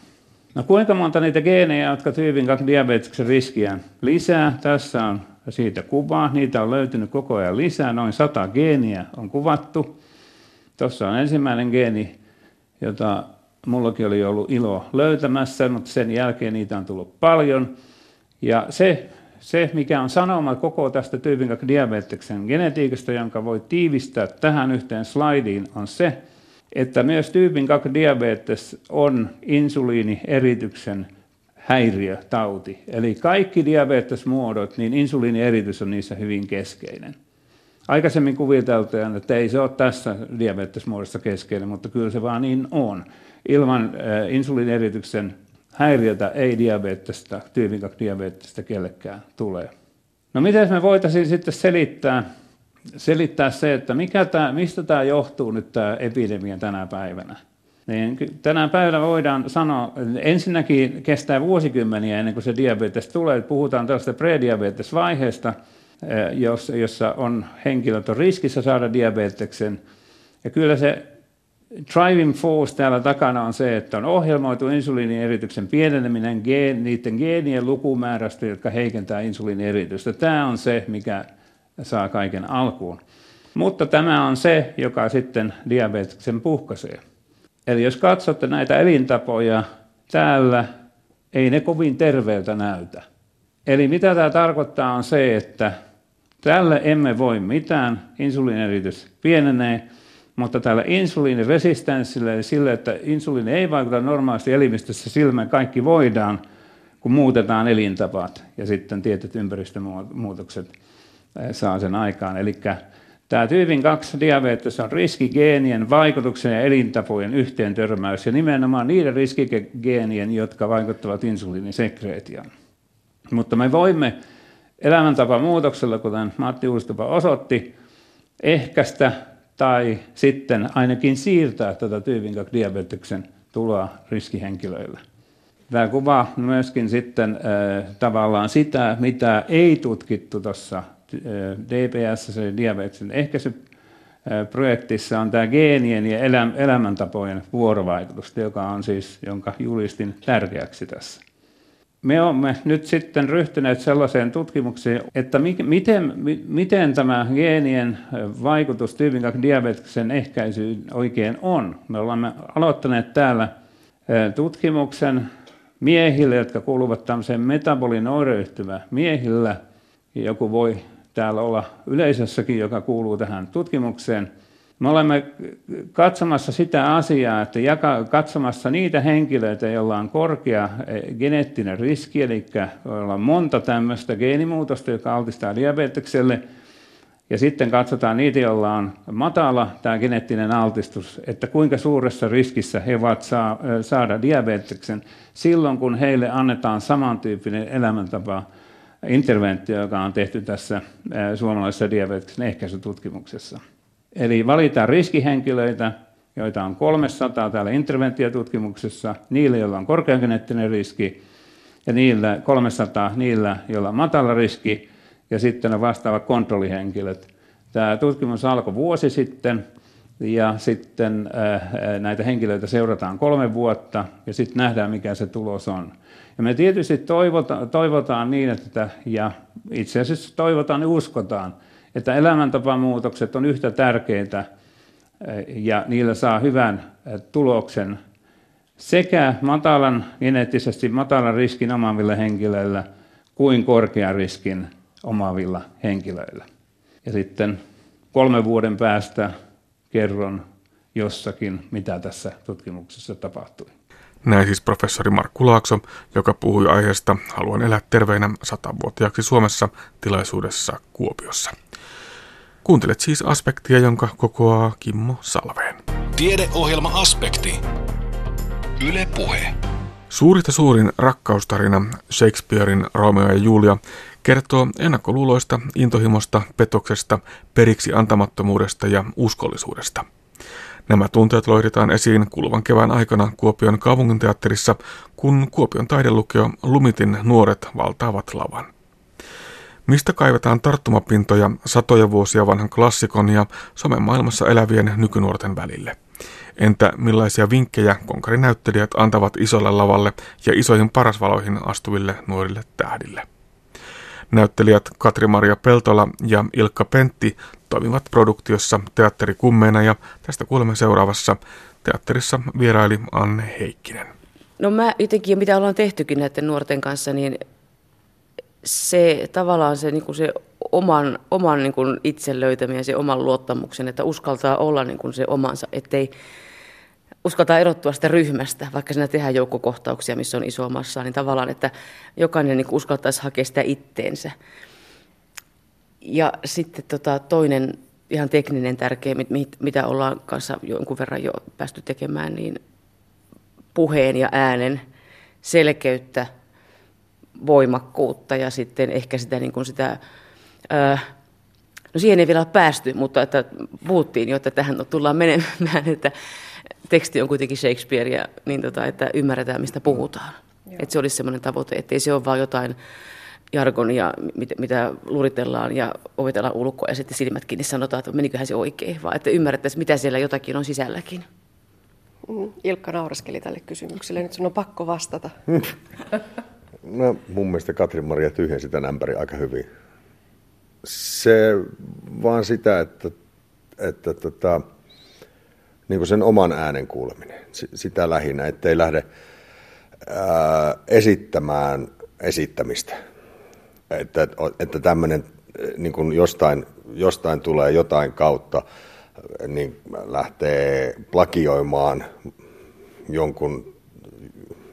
No kuinka monta niitä geenejä, jotka tyypin 2 diabeteksen riskiä lisää? Tässä on siitä kuva. Niitä on löytynyt koko ajan lisää. Noin 100 geeniä on kuvattu. Tuossa on ensimmäinen geeni, jota mullakin oli ollut ilo löytämässä, mutta sen jälkeen niitä on tullut paljon. Ja se, se mikä on sanoma koko tästä tyypin 2 diabeteksen genetiikasta, jonka voi tiivistää tähän yhteen slaidiin, on se, että myös tyypin 2 diabetes on insuliinierityksen häiriötauti. Eli kaikki diabetesmuodot, niin insuliinieritys on niissä hyvin keskeinen. Aikaisemmin kuviteltiin, että ei se ole tässä diabetesmuodossa keskeinen, mutta kyllä se vaan niin on. Ilman äh, insuliinierityksen häiriötä ei diabetesta, tyypin 2 diabetesta kellekään tule. No miten me voitaisiin sitten selittää selittää se, että mikä tämä, mistä tämä johtuu nyt tämä epidemia tänä päivänä. Niin tänä päivänä voidaan sanoa, että ensinnäkin kestää vuosikymmeniä ennen kuin se diabetes tulee. Puhutaan tällaista prediabetesvaiheesta, eh, jossa on henkilöt on riskissä saada diabeteksen. Ja kyllä se driving force täällä takana on se, että on ohjelmoitu insuliinierityksen pieneneminen niiden geenien lukumäärästä, jotka heikentää insuliinieritystä. Tämä on se, mikä saa kaiken alkuun. Mutta tämä on se, joka sitten diabeteksen puhkaisee. Eli jos katsotte näitä elintapoja täällä, ei ne kovin terveeltä näytä. Eli mitä tämä tarkoittaa on se, että tälle emme voi mitään, insuliineritys pienenee, mutta tällä insuliiniresistenssillä, eli sille, että insuliini ei vaikuta normaalisti elimistössä, sillä kaikki voidaan, kun muutetaan elintapat ja sitten tietyt ympäristömuutokset saa sen aikaan. Eli tämä tyypin 2 diabetes on riskigeenien vaikutuksen ja elintapojen yhteen törmäys ja nimenomaan niiden riskigeenien, jotka vaikuttavat insuliinisekreetioon. Mutta me voimme elämäntapamuutoksella, kuten Matti Uustupa osoitti, ehkäistä tai sitten ainakin siirtää tätä tyypin 2 diabeteksen tuloa riskihenkilöille. Tämä kuvaa myöskin sitten äh, tavallaan sitä, mitä ei tutkittu tuossa DPS, se diabeteksen ehkäisyprojektissa on tämä geenien ja elämäntapojen vuorovaikutus, joka on siis, jonka julistin tärkeäksi tässä. Me olemme nyt sitten ryhtyneet sellaiseen tutkimukseen, että miten, miten tämä geenien vaikutus tyypin 2 diabeteksen ehkäisyyn oikein on. Me olemme aloittaneet täällä tutkimuksen miehille, jotka kuuluvat tämmöiseen metabolin oireyhtymä miehillä. Joku voi täällä olla yleisössäkin, joka kuuluu tähän tutkimukseen. Me olemme katsomassa sitä asiaa, että jaka, katsomassa niitä henkilöitä, joilla on korkea eh, geneettinen riski, eli joilla on monta tämmöistä geenimuutosta, joka altistaa diabetekselle, Ja sitten katsotaan niitä, joilla on matala tämä geneettinen altistus, että kuinka suuressa riskissä he voivat saa, saada diabeteksen silloin, kun heille annetaan samantyyppinen elämäntapa interventio, joka on tehty tässä suomalaisessa diabeteksen ehkäisytutkimuksessa. Eli valitaan riskihenkilöitä, joita on 300 täällä interventiotutkimuksessa, niille, joilla on korkeageneettinen riski, ja niillä 300 niillä, joilla on matala riski, ja sitten on vastaavat kontrollihenkilöt. Tämä tutkimus alkoi vuosi sitten, ja sitten näitä henkilöitä seurataan kolme vuotta, ja sitten nähdään, mikä se tulos on. Ja me tietysti toivotaan, toivotaan niin, että, ja itse asiassa toivotaan ja uskotaan, että elämäntapamuutokset on yhtä tärkeitä ja niillä saa hyvän tuloksen sekä matalan, geneettisesti matalan riskin omaavilla henkilöillä kuin korkean riskin omaavilla henkilöillä. Ja sitten kolme vuoden päästä kerron jossakin, mitä tässä tutkimuksessa tapahtui. Näin siis professori Markku Laakso, joka puhui aiheesta Haluan elää terveinä satavuotiaaksi Suomessa tilaisuudessa Kuopiossa. Kuuntelet siis aspektia, jonka kokoaa Kimmo Salveen. Tiedeohjelma Aspekti. Yle Puhe. Suurista suurin rakkaustarina Shakespearein Romeo ja Julia kertoo ennakkoluuloista, intohimosta, petoksesta, periksi antamattomuudesta ja uskollisuudesta. Nämä tunteet loihditaan esiin kuluvan kevään aikana Kuopion kaupunginteatterissa, kun Kuopion taidelukio Lumitin nuoret valtaavat lavan. Mistä kaivetaan tarttumapintoja satoja vuosia vanhan klassikon ja somen maailmassa elävien nykynuorten välille? Entä millaisia vinkkejä konkarinäyttelijät antavat isolle lavalle ja isoihin parasvaloihin astuville nuorille tähdille? Näyttelijät Katri-Maria Peltola ja Ilkka Pentti toimivat produktiossa teatterikummeina ja tästä kuulemme seuraavassa. Teatterissa vieraili Anne Heikkinen. No mä jotenkin, mitä ollaan tehtykin näiden nuorten kanssa, niin se tavallaan se, niin kuin se oman, oman niin kuin itsen löytäminen, se oman luottamuksen, että uskaltaa olla niin kuin se omansa, ettei uskaltaa erottua sitä ryhmästä, vaikka siinä tehdään joukkokohtauksia, missä on iso massa, niin tavallaan, että jokainen niin uskaltaisi hakea sitä itteensä. Ja sitten tota, toinen ihan tekninen tärkeä, mitä ollaan kanssa jonkun verran jo päästy tekemään, niin puheen ja äänen selkeyttä, voimakkuutta ja sitten ehkä sitä, niin kuin sitä ää, no siihen ei vielä ole päästy, mutta että puhuttiin jo, että tähän tullaan menemään, että teksti on kuitenkin Shakespearea, niin tota, että ymmärretään, mistä puhutaan. Että se olisi semmoinen tavoite, ettei se ole vain jotain jargonia, mitä, mitä luritellaan ja opetellaan ulkoa ja sitten silmät kiinni sanotaan, että meniköhän se oikein, vaan että ymmärrettäisiin, mitä siellä jotakin on sisälläkin. Mm, Ilkka nauraskeli tälle kysymykselle, nyt sun on pakko vastata. No mun mielestä Katrin-Maria tyhjensi tämän ämpäri aika hyvin. Se vaan sitä, että, että tota, niin kuin sen oman äänen kuuleminen, sitä lähinnä, ettei lähde ää, esittämään esittämistä. Että, että tämmöinen niin kuin jostain, jostain tulee jotain kautta, niin lähtee plakioimaan jonkun,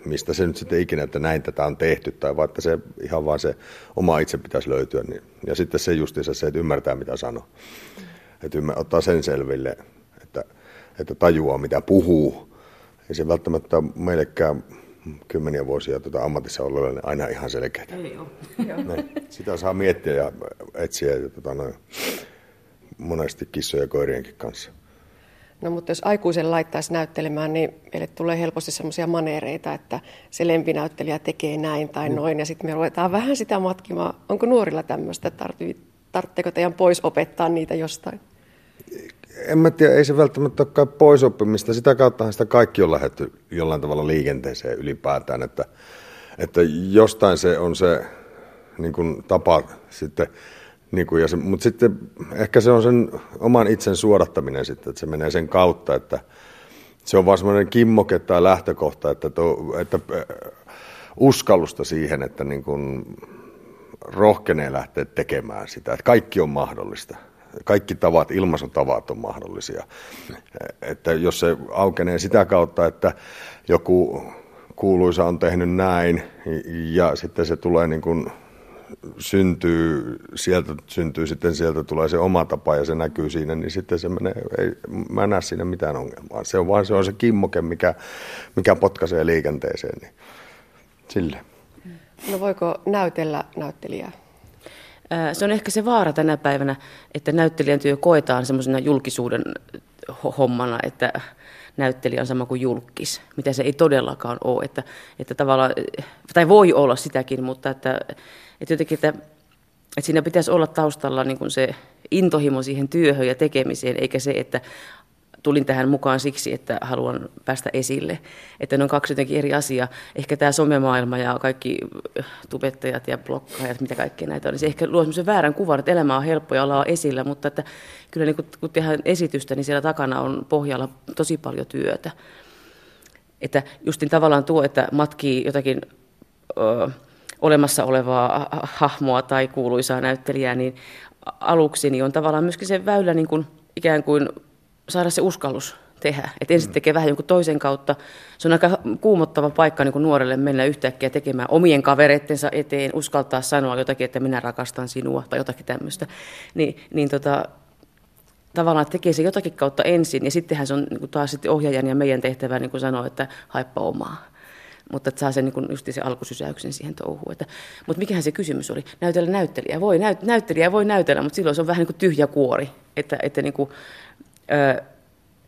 mistä se nyt sitten ikinä, että näin tätä on tehty, tai vaikka se ihan vaan se oma itse pitäisi löytyä. Niin, ja sitten se justiinsa se, että ymmärtää mitä sanoo. Että ymmär, ottaa sen selville, että, että tajuaa mitä puhuu. Ei se välttämättä meillekään kymmeniä vuosia tuota ammatissa ollut niin aina ihan selkeää. Ei ole. Sitä saa miettiä ja etsiä ja tuota, noin, monesti kissoja ja koirienkin kanssa. No mutta jos aikuisen laittaisi näyttelemään, niin meille tulee helposti sellaisia maneereita, että se lempinäyttelijä tekee näin tai mm. noin, ja sitten me ruvetaan vähän sitä matkimaan. Onko nuorilla tämmöistä, tarvitseeko teidän pois opettaa niitä jostain? en mä tiedä, ei se välttämättä ole pois oppimista. Sitä kauttahan sitä kaikki on lähdetty jollain tavalla liikenteeseen ylipäätään, että, että jostain se on se niin kuin, tapa sitten, niin kuin, ja se, mutta sitten ehkä se on sen oman itsen suodattaminen sitten, että se menee sen kautta, että se on vaan semmoinen kimmoke tai lähtökohta, että, to, että uskallusta siihen, että niin kuin, rohkenee lähteä tekemään sitä, että kaikki on mahdollista kaikki tavat, ilmaisutavat on mahdollisia. Että jos se aukenee sitä kautta, että joku kuuluisa on tehnyt näin ja sitten se tulee niin kuin syntyy, sieltä syntyy sitten sieltä tulee se oma tapa ja se näkyy siinä, niin sitten se menee, ei, mä en näe siinä mitään ongelmaa. Se on vaan se, on se kimmoke, mikä, mikä potkaisee liikenteeseen, niin sille. No voiko näytellä näyttelijää? Se on ehkä se vaara tänä päivänä, että näyttelijän työ koetaan semmoisena julkisuuden hommana, että näyttelijä on sama kuin julkis, mitä se ei todellakaan ole. Että, että tavallaan, tai voi olla sitäkin, mutta että, että jotenkin, että, että siinä pitäisi olla taustalla niin kuin se intohimo siihen työhön ja tekemiseen, eikä se, että tulin tähän mukaan siksi, että haluan päästä esille. Että ne on kaksi jotenkin eri asiaa. Ehkä tämä somemaailma ja kaikki tubettajat ja blokkaajat, mitä kaikkea näitä on, niin se ehkä luo sellaisen väärän kuvan, että elämä on helppo ja ollaan esillä, mutta että kyllä niin kun, tehdään esitystä, niin siellä takana on pohjalla tosi paljon työtä. Että justin tavallaan tuo, että matkii jotakin ö, olemassa olevaa hahmoa tai kuuluisaa näyttelijää, niin aluksi niin on tavallaan myöskin se väylä niin kuin ikään kuin saada se uskallus tehdä. Että ensin mm. tekee vähän jonkun toisen kautta. Se on aika kuumottava paikka niin kuin nuorelle mennä yhtäkkiä tekemään omien kavereittensa eteen, uskaltaa sanoa jotakin, että minä rakastan sinua tai jotakin tämmöistä. Niin, niin tota, tavallaan tekee se jotakin kautta ensin ja sittenhän se on niin kuin taas sitten ohjaajan ja meidän tehtävä niin kuin sanoa, että haippa omaa. Mutta että saa sen niin just se alkusysäyksen siihen touhuun. Että, mutta mikähän se kysymys oli? Näytellä näyttelijä. Voi, näyt, näyttelijä voi näytellä, mutta silloin se on vähän niin kuin tyhjä kuori. Että, että niin kuin,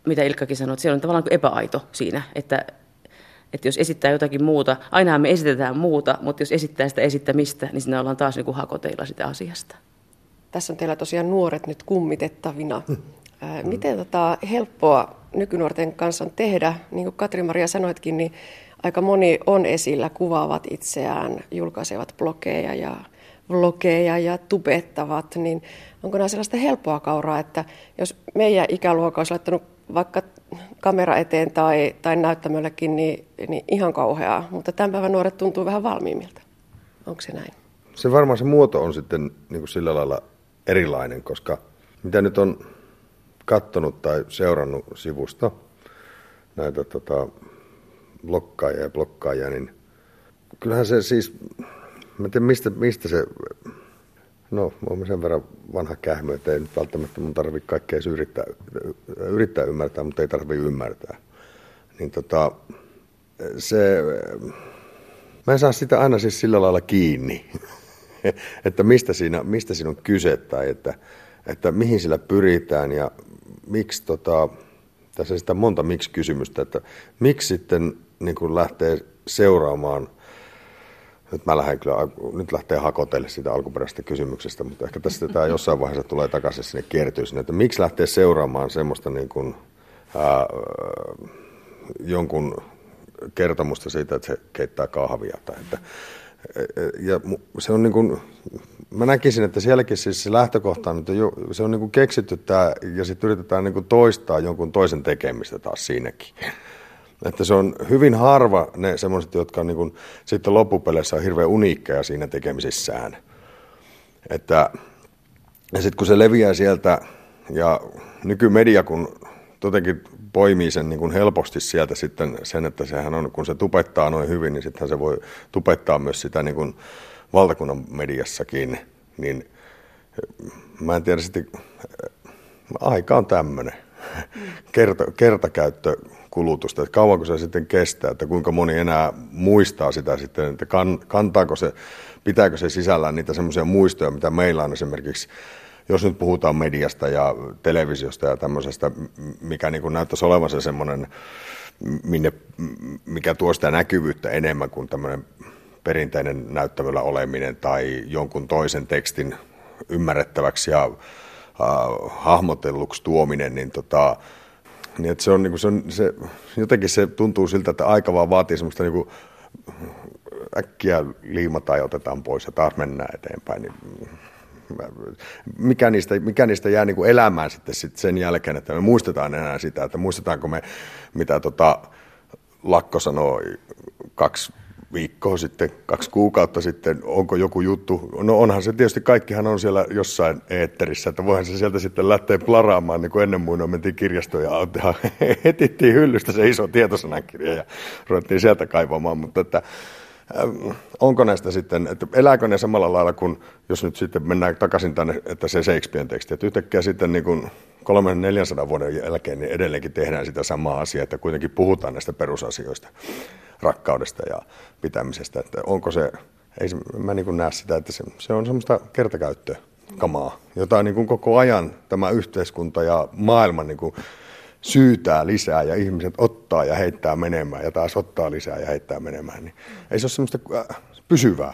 mitä Ilkkakin sanoi, että siellä on tavallaan epäaito siinä, että, että jos esittää jotakin muuta, aina me esitetään muuta, mutta jos esittää sitä esittämistä, niin siinä ollaan taas niin kuin hakoteilla sitä asiasta. Tässä on teillä tosiaan nuoret nyt kummitettavina. Miten tota, helppoa nykynuorten kanssa on tehdä? Niin kuin Katri-Maria sanoitkin, niin aika moni on esillä, kuvaavat itseään, julkaisevat blogeja ja vlogeja ja tubettavat, niin onko nämä sellaista helppoa kauraa, että jos meidän ikäluokka olisi laittanut vaikka kamera eteen tai, tai näyttämöllekin, niin, niin ihan kauheaa, mutta tämän päivän nuoret tuntuu vähän valmiimmilta. Onko se näin? Se varmaan se muoto on sitten niin kuin sillä lailla erilainen, koska mitä nyt on katsonut tai seurannut sivusta näitä tota, blokkaajia ja blokkaajia, niin kyllähän se siis Mä tiedän, mistä, mistä se, no olen sen verran vanha kähmö, että ei nyt välttämättä mun tarvitse kaikkea yrittää, yrittää ymmärtää, mutta ei tarvitse ymmärtää. Niin tota, se, mä en saa sitä aina siis sillä lailla kiinni, että mistä siinä, mistä siinä on kyse tai että, että mihin sillä pyritään ja miksi tota, tässä sitä monta miksi-kysymystä, että miksi sitten niin kun lähtee seuraamaan – nyt mä lähden kyllä, nyt lähtee hakotelle sitä alkuperäisestä kysymyksestä, mutta ehkä tässä tämä jossain vaiheessa tulee takaisin sinne kiertyy sinne, että miksi lähtee seuraamaan semmoista niin kuin, ää, jonkun kertomusta siitä, että se keittää kahvia. Tai että, ja se on niin kuin, mä näkisin, että sielläkin siis se lähtökohta on, että se on niin kuin keksitty tämä, ja sitten yritetään niin kuin toistaa jonkun toisen tekemistä taas siinäkin. Että se on hyvin harva ne semmoiset, jotka on niin kuin, sitten loppupeleissä on hirveän uniikkeja siinä tekemisissään. Että, ja sitten kun se leviää sieltä, ja nykymedia kun jotenkin poimii sen niin kuin helposti sieltä sitten sen, että sehän on, kun se tupettaa noin hyvin, niin sittenhän se voi tupettaa myös sitä niin kuin valtakunnan mediassakin, niin mä en tiedä sitten, aika on tämmöinen. Kerta, kertakäyttö kulutusta, että kauanko se sitten kestää, että kuinka moni enää muistaa sitä sitten, että kan, kantaako se, pitääkö se sisällään niitä semmoisia muistoja, mitä meillä on esimerkiksi, jos nyt puhutaan mediasta ja televisiosta ja tämmöisestä, mikä niin kuin näyttäisi olevan se semmoinen, minne, mikä tuo sitä näkyvyyttä enemmän kuin tämmöinen perinteinen näyttämöllä oleminen tai jonkun toisen tekstin ymmärrettäväksi ja äh, hahmotelluksi tuominen, niin tota, niin se on, niin kuin, se on se, jotenkin se tuntuu siltä, että aika vaan vaatii semmoista niin kuin, äkkiä liimataan ja otetaan pois ja taas mennään eteenpäin. Niin, mikä, niistä, mikä niistä jää niin kuin elämään sitten sit sen jälkeen, että me muistetaan enää sitä, että muistetaanko me, mitä tota, Lakko sanoi kaksi viikkoa sitten, kaksi kuukautta sitten, onko joku juttu. No onhan se tietysti, kaikkihan on siellä jossain eetterissä, että voihan se sieltä sitten lähteä plaraamaan, niin kuin ennen muinoin mentiin kirjastoon ja etittiin hyllystä se iso tietosanakirja ja ruvettiin sieltä kaivamaan, mutta että onko näistä sitten, että elääkö ne samalla lailla kuin, jos nyt sitten mennään takaisin tänne, että se Shakespearen teksti, että yhtäkkiä sitten niin kuin 300-400 vuoden jälkeen niin edelleenkin tehdään sitä samaa asiaa, että kuitenkin puhutaan näistä perusasioista, rakkaudesta ja pitämisestä, että onko se, ei se, mä niin kuin näe sitä, että se, se on semmoista kertakäyttöä kamaa, jota niin kuin koko ajan tämä yhteiskunta ja maailma niin kuin syytää lisää ja ihmiset ottaa ja heittää menemään ja taas ottaa lisää ja heittää menemään, niin ei se ole semmoista äh, pysyvää.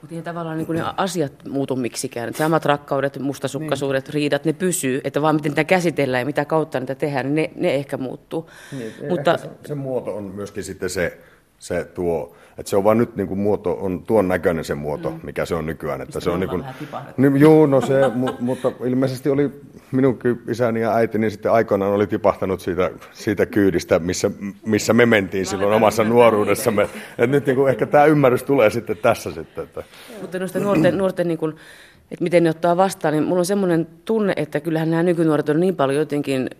Mutta ei tavallaan niin ne asiat muutu miksikään. Samat rakkaudet, mustasukkaisuudet, niin. riidat, ne pysyy. Että vaan miten niitä käsitellään ja mitä kautta niitä tehdään, niin ne, ne ehkä muuttuu. Niin, Mutta, se, se muoto on myöskin sitten se, se tuo, että se on vaan nyt niin kuin muoto, on tuon näköinen se muoto, mm. mikä se on nykyään. Että se on niin kuin, niin, juu, no se, mu, mutta ilmeisesti oli minun isäni ja äitini sitten aikoinaan oli tipahtanut siitä, siitä kyydistä, missä, missä me mentiin silloin omassa nuoruudessamme. Että nyt niin kuin ehkä tämä ymmärrys tulee sitten tässä sitten. Että. Mutta noista nuorten, nuorten niin kuin, että miten ne ottaa vastaan, niin mulla on semmoinen tunne, että kyllähän nämä nykynuoret on niin paljon jotenkin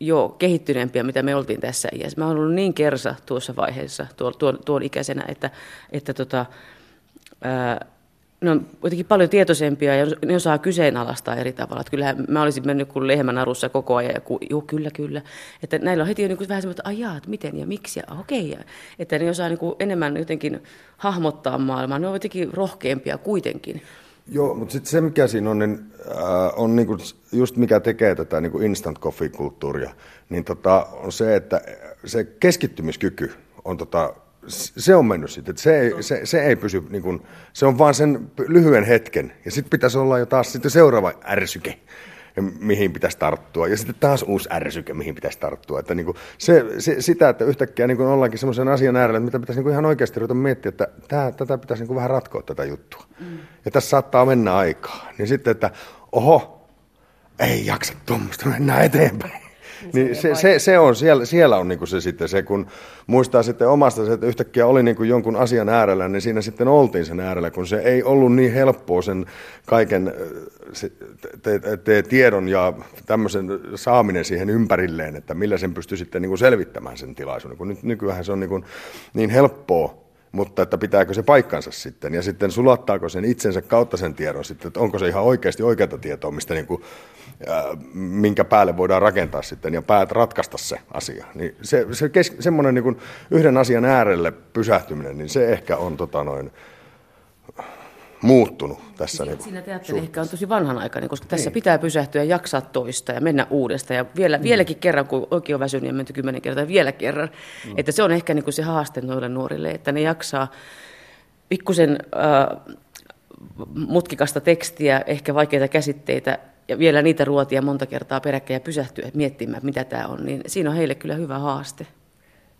jo kehittyneempiä, mitä me oltiin tässä iässä. Mä oon ollut niin kersa tuossa vaiheessa, tuon, tuon, tuon ikäisenä, että, että tota, ää, ne on kuitenkin paljon tietoisempia ja ne osaa kyseenalaistaa eri tavalla. Että kyllähän mä olisin mennyt kuin lehmän arussa koko ajan ja ku, joo, kyllä, kyllä. Että näillä on heti jo niin kuin vähän semmoista, että ajaa, että miten ja miksi ja okei. Okay. Että ne osaa niin kuin enemmän jotenkin hahmottaa maailmaa. Ne on jotenkin rohkeampia kuitenkin. Joo, mutta sitten se mikä siinä on, niin, äh, on niinku just mikä tekee tätä niinku instant coffee-kulttuuria, niin tota, on se, että se keskittymiskyky on tota, se on mennyt sitten. Se ei, se, se ei pysy, niin kuin, se on vaan sen lyhyen hetken. Ja sitten pitäisi olla jo taas sitten seuraava ärsyke, mihin pitäisi tarttua. Ja sitten taas uusi ärsyke, mihin pitäisi tarttua. Että niin kuin, se, se, sitä, että yhtäkkiä niin kuin ollaankin semmoisen asian äärellä, että mitä pitäisi niin kuin ihan oikeasti ruveta miettiä, että tämä, tätä pitäisi niin kuin vähän ratkoa tätä juttua. Mm. Ja tässä saattaa mennä aikaa. Niin sitten, että oho, ei jaksa tuommoista, mennään eteenpäin. Niin se, se, se, on, siellä, siellä on niin se sitten se, kun muistaa sitten omasta se, että yhtäkkiä oli niin jonkun asian äärellä, niin siinä sitten oltiin sen äärellä, kun se ei ollut niin helppoa sen kaiken se, te, te, te, tiedon ja tämmöisen saaminen siihen ympärilleen, että millä sen pystyy sitten niin selvittämään sen tilaisuuden, kun nyt nykyään se on niin, niin helppoa mutta että pitääkö se paikkansa sitten ja sitten sulattaako sen itsensä kautta sen tiedon sitten, että onko se ihan oikeasti oikeata tietoa, mistä niin kuin, minkä päälle voidaan rakentaa sitten ja päät ratkaista se asia. Niin se, se kes, semmoinen niin kuin yhden asian äärelle pysähtyminen, niin se ehkä on tota noin, muuttunut tässä. Niin, siinä teatteri ehkä on tosi vanhanaikainen, koska niin. tässä pitää pysähtyä ja jaksaa toista ja mennä uudestaan. Ja vielä, mm. vieläkin kerran, kun oikein on väsynyt ja menty kymmenen kertaa, vielä kerran. Mm. Että se on ehkä niin kuin se haaste noille nuorille, että ne jaksaa pikkusen äh, mutkikasta tekstiä, ehkä vaikeita käsitteitä ja vielä niitä ruotia monta kertaa peräkkäin ja pysähtyä miettimään, mitä tämä on, niin siinä on heille kyllä hyvä haaste.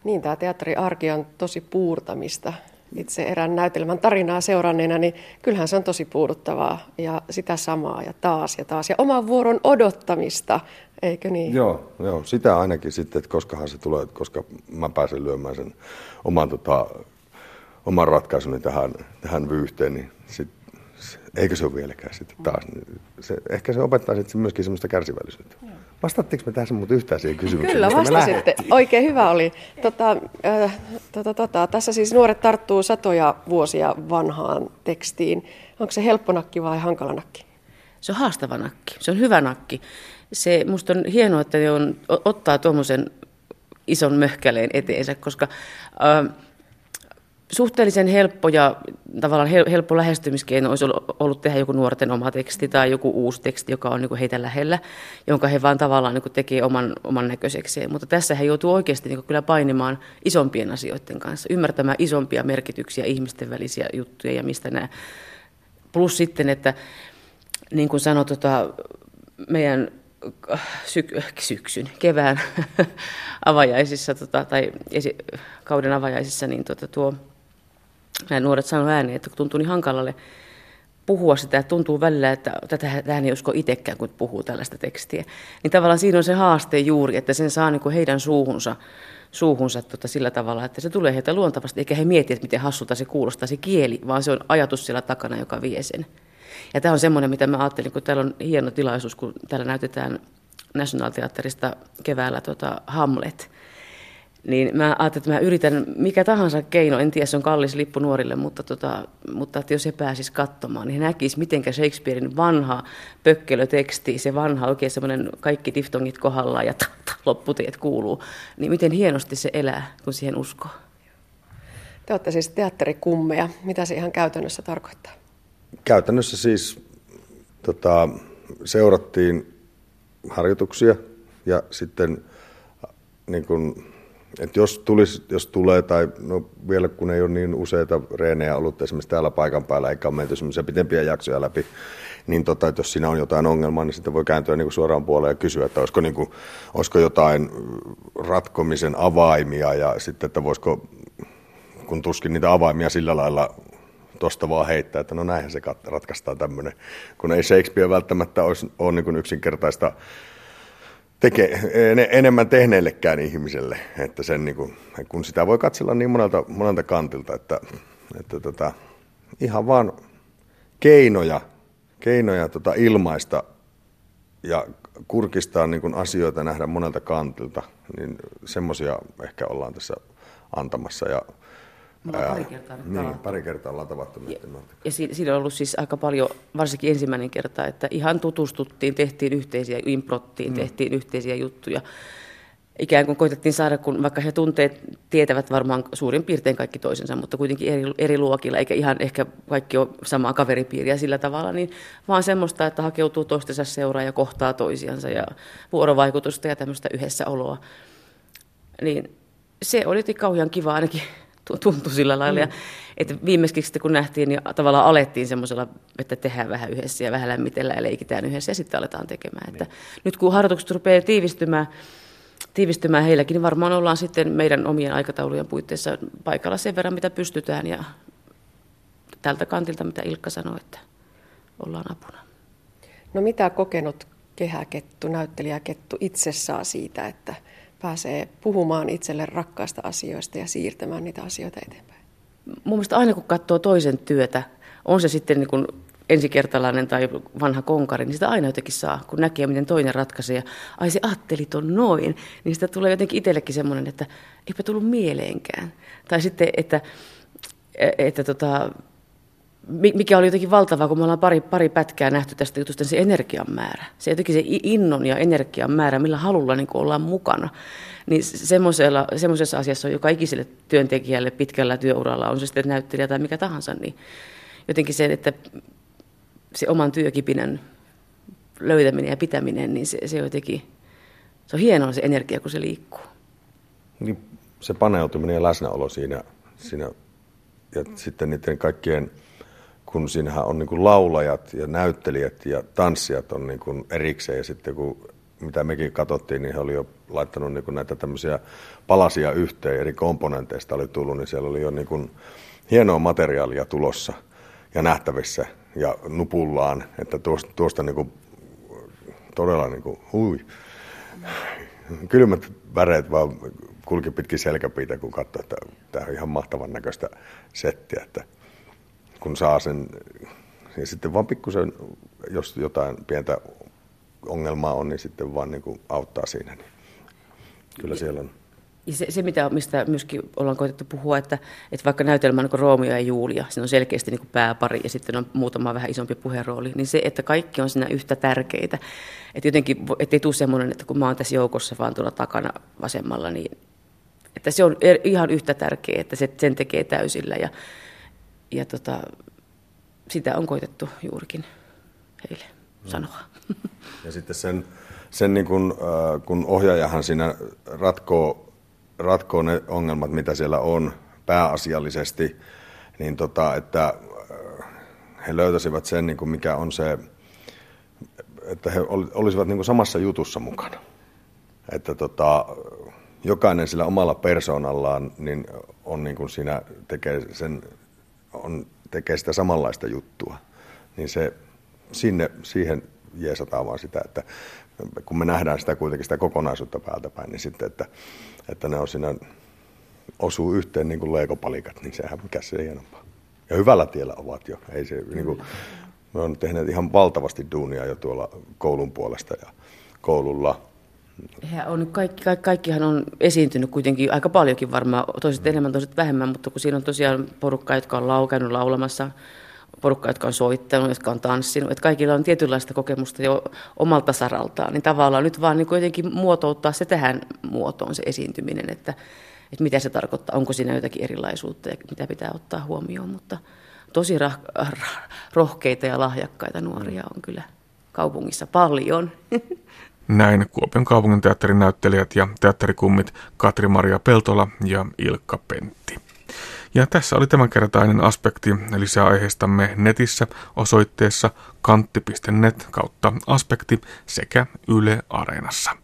Niin, tämä teatteriarki on tosi puurtamista itse erään näytelmän tarinaa seuranneena, niin kyllähän se on tosi puuduttavaa ja sitä samaa ja taas ja taas ja oman vuoron odottamista, eikö niin? Joo, joo sitä ainakin sitten, että koskahan se tulee, koska mä pääsen lyömään sen oman, tota, oman ratkaisuni tähän, tähän vyyhteen, niin sit, eikö se ole vieläkään sitten taas. Se, ehkä se opettaa sitten myöskin semmoista kärsivällisyyttä. Vastattiinko me tässä mutta yhtään siihen kysymykseen? Kyllä vastasitte. Oikein hyvä oli. Tota, äh, tota, tota, tässä siis nuoret tarttuu satoja vuosia vanhaan tekstiin. Onko se helppo nakki vai hankala nakki? Se on haastava nakki. Se on hyvä nakki. Se, musta on hienoa, että ne on, ottaa tuommoisen ison möhkäleen eteensä, koska... Äh, suhteellisen helppo ja tavallaan helppo lähestymiskeino olisi ollut tehdä joku nuorten oma teksti tai joku uusi teksti, joka on niin heitä lähellä, jonka he vaan tavallaan niin tekee oman, oman näköisekseen. Mutta tässä he joutuu oikeasti niin kyllä painimaan isompien asioiden kanssa, ymmärtämään isompia merkityksiä, ihmisten välisiä juttuja ja mistä nämä. Plus sitten, että niin kuin sanoin, tota, meidän syk- syksyn, kevään avajaisissa tota, tai esi- kauden avajaisissa, niin tota, tuo nämä nuoret sanoivat ääneen, että tuntuu niin hankalalle puhua sitä, että tuntuu välillä, että tätä tähän ei usko itsekään, kun puhuu tällaista tekstiä. Niin tavallaan siinä on se haaste juuri, että sen saa niin kuin heidän suuhunsa, suuhunsa tota sillä tavalla, että se tulee heitä luontavasti, eikä he mieti, että miten hassulta se kuulostaa se kieli, vaan se on ajatus siellä takana, joka vie sen. Ja tämä on semmoinen, mitä mä ajattelin, kun täällä on hieno tilaisuus, kun täällä näytetään National Theaterista keväällä tota Hamlet, niin mä ajattelin, että mä yritän mikä tahansa keino, en tiedä, se on kallis lippu nuorille, mutta, tota, mutta että jos he pääsis katsomaan, niin he näkis, miten Shakespearein vanha pökkelöteksti, se vanha oikein semmoinen kaikki diftongit kohdallaan ja lopputeet kuuluu, niin miten hienosti se elää, kun siihen uskoo. Te olette siis teatterikummeja. Mitä se ihan käytännössä tarkoittaa? Käytännössä siis tota, seurattiin harjoituksia ja sitten niin kun, että jos, tulisi, jos tulee, tai no vielä kun ei ole niin useita reenejä ollut esimerkiksi täällä paikan päällä, eikä ole menty pitempiä jaksoja läpi, niin tota, että jos siinä on jotain ongelmaa, niin sitten voi kääntyä niin kuin suoraan puoleen ja kysyä, että olisiko, niin kuin, olisiko jotain ratkomisen avaimia ja sitten, että voisiko, kun tuskin niitä avaimia sillä lailla tuosta vaan heittää, että no näinhän se ratkaistaan tämmöinen, kun ei Shakespeare välttämättä olisi, ole niin kuin yksinkertaista teke, enemmän tehneellekään ihmiselle, että sen niin kuin, kun sitä voi katsella niin monelta, monelta kantilta, että, että tota, ihan vaan keinoja, keinoja tota ilmaista ja kurkistaa niin kuin asioita nähdä monelta kantilta, niin semmoisia ehkä ollaan tässä antamassa ja pari kertaa niin, pari kertaa ollaan tavattu ja, ja siinä on ollut siis aika paljon, varsinkin ensimmäinen kerta, että ihan tutustuttiin, tehtiin yhteisiä, improttiin, mm. tehtiin yhteisiä juttuja. Ikään kuin koitettiin saada, kun vaikka he tunteet tietävät varmaan suurin piirtein kaikki toisensa, mutta kuitenkin eri, eri luokilla, eikä ihan ehkä kaikki ole samaa kaveripiiriä sillä tavalla, niin vaan semmoista, että hakeutuu toistensa seuraa ja kohtaa toisiansa ja vuorovaikutusta ja tämmöistä yhdessäoloa. Niin se oli kauhean kiva ainakin tuntui sillä lailla. Mm. että viimeksi sitten kun nähtiin, niin tavallaan alettiin semmoisella, että tehdään vähän yhdessä ja vähän lämmitellään ja leikitään yhdessä ja sitten aletaan tekemään. Että niin. nyt kun harjoitukset rupeaa tiivistymään, tiivistymään heilläkin, niin varmaan ollaan sitten meidän omien aikataulujen puitteissa paikalla sen verran, mitä pystytään ja tältä kantilta, mitä Ilkka sanoi, että ollaan apuna. No mitä kokenut kehäkettu, näyttelijäkettu itse saa siitä, että pääsee puhumaan itselle rakkaista asioista ja siirtämään niitä asioita eteenpäin. Mun mielestä aina kun katsoo toisen työtä, on se sitten niin kuin ensikertalainen tai vanha konkari, niin sitä aina jotenkin saa, kun näkee, miten toinen ratkaisee. Ja ai se ajattelit on noin, niin sitä tulee jotenkin itsellekin semmoinen, että eipä tullut mieleenkään. Tai sitten, että, että tota, mikä oli jotenkin valtavaa, kun me ollaan pari, pari pätkää nähty tästä jutusta, niin se energian määrä. Se jotenkin se innon ja energian määrä, millä halulla niin ollaan mukana. Niin semmoisessa asiassa on joka ikiselle työntekijälle pitkällä työuralla, on se sitten näyttelijä tai mikä tahansa, niin jotenkin se, että se oman työkipinän löytäminen ja pitäminen, niin se, se jotenkin, se on hienoa se energia, kun se liikkuu. Niin, se paneutuminen ja läsnäolo siinä, siinä ja sitten niiden kaikkien kun siinähän on niin kuin laulajat ja näyttelijät ja tanssijat on niin kuin erikseen. Ja sitten kun mitä mekin katsottiin, niin he oli jo laittanut niin kuin näitä tämmöisiä palasia yhteen, eri komponenteista oli tullut, niin siellä oli jo niin kuin hienoa materiaalia tulossa ja nähtävissä ja nupullaan, että tuosta, tuosta niin kuin todella niin kuin, hui, kylmät väreet vaan kulki pitkin selkäpiitä, kun katsoi, että tämä on ihan mahtavan näköistä settiä, että kun saa sen, ja sitten vaan pikkusen, jos jotain pientä ongelmaa on, niin sitten vaan niin kuin auttaa siinä. Niin kyllä siellä on. Ja se, se mitä, mistä myöskin ollaan koitettu puhua, että, että vaikka näytelmä on niin Roomio ja Julia, siinä on selkeästi niin pääpari ja sitten on muutama vähän isompi puherooli, niin se, että kaikki on siinä yhtä tärkeitä. Että jotenkin, ettei tule semmoinen, että kun mä oon tässä joukossa vaan tuolla takana vasemmalla, niin että se on er, ihan yhtä tärkeä, että se, sen tekee täysillä. Ja, ja tota, sitä on koitettu juurikin heille sanoa. Ja sitten sen, sen niin kun, äh, kun ohjaajahan siinä ratkoo, ratkoo ne ongelmat, mitä siellä on pääasiallisesti, niin tota, että äh, he löytäisivät sen, niin kuin mikä on se, että he olisivat niin kuin samassa jutussa mukana. Että tota, jokainen sillä omalla persoonallaan niin on niin kuin siinä tekee sen on, tekee sitä samanlaista juttua, niin se, sinne, siihen jeesataan vaan sitä, että kun me nähdään sitä kuitenkin sitä kokonaisuutta päältä päin, niin sitten, että, että ne on siinä, osuu yhteen niin kuin leikopalikat, niin sehän mikä se hienompaa. Ja hyvällä tiellä ovat jo. Ei se, niin kuin, me on tehneet ihan valtavasti duunia jo tuolla koulun puolesta ja koululla. He on kaikki, kaikki, kaikkihan on esiintynyt kuitenkin aika paljonkin varmaan, toiset enemmän, toiset vähemmän, mutta kun siinä on tosiaan porukka, jotka on laukenut laulamassa, porukka, jotka on soittanut, jotka on tanssinut, että kaikilla on tietynlaista kokemusta jo omalta saraltaan, niin tavallaan nyt vaan niin kuitenkin muotouttaa se tähän muotoon se esiintyminen, että, että mitä se tarkoittaa, onko siinä jotakin erilaisuutta ja mitä pitää ottaa huomioon, mutta tosi rah- rohkeita ja lahjakkaita nuoria on kyllä kaupungissa paljon. Näin Kuopion kaupungin teatterin näyttelijät ja teatterikummit Katri-Maria Peltola ja Ilkka Pentti. Ja tässä oli tämänkertainen aspekti. Lisää aiheistamme netissä osoitteessa kantti.net kautta aspekti sekä Yle Areenassa.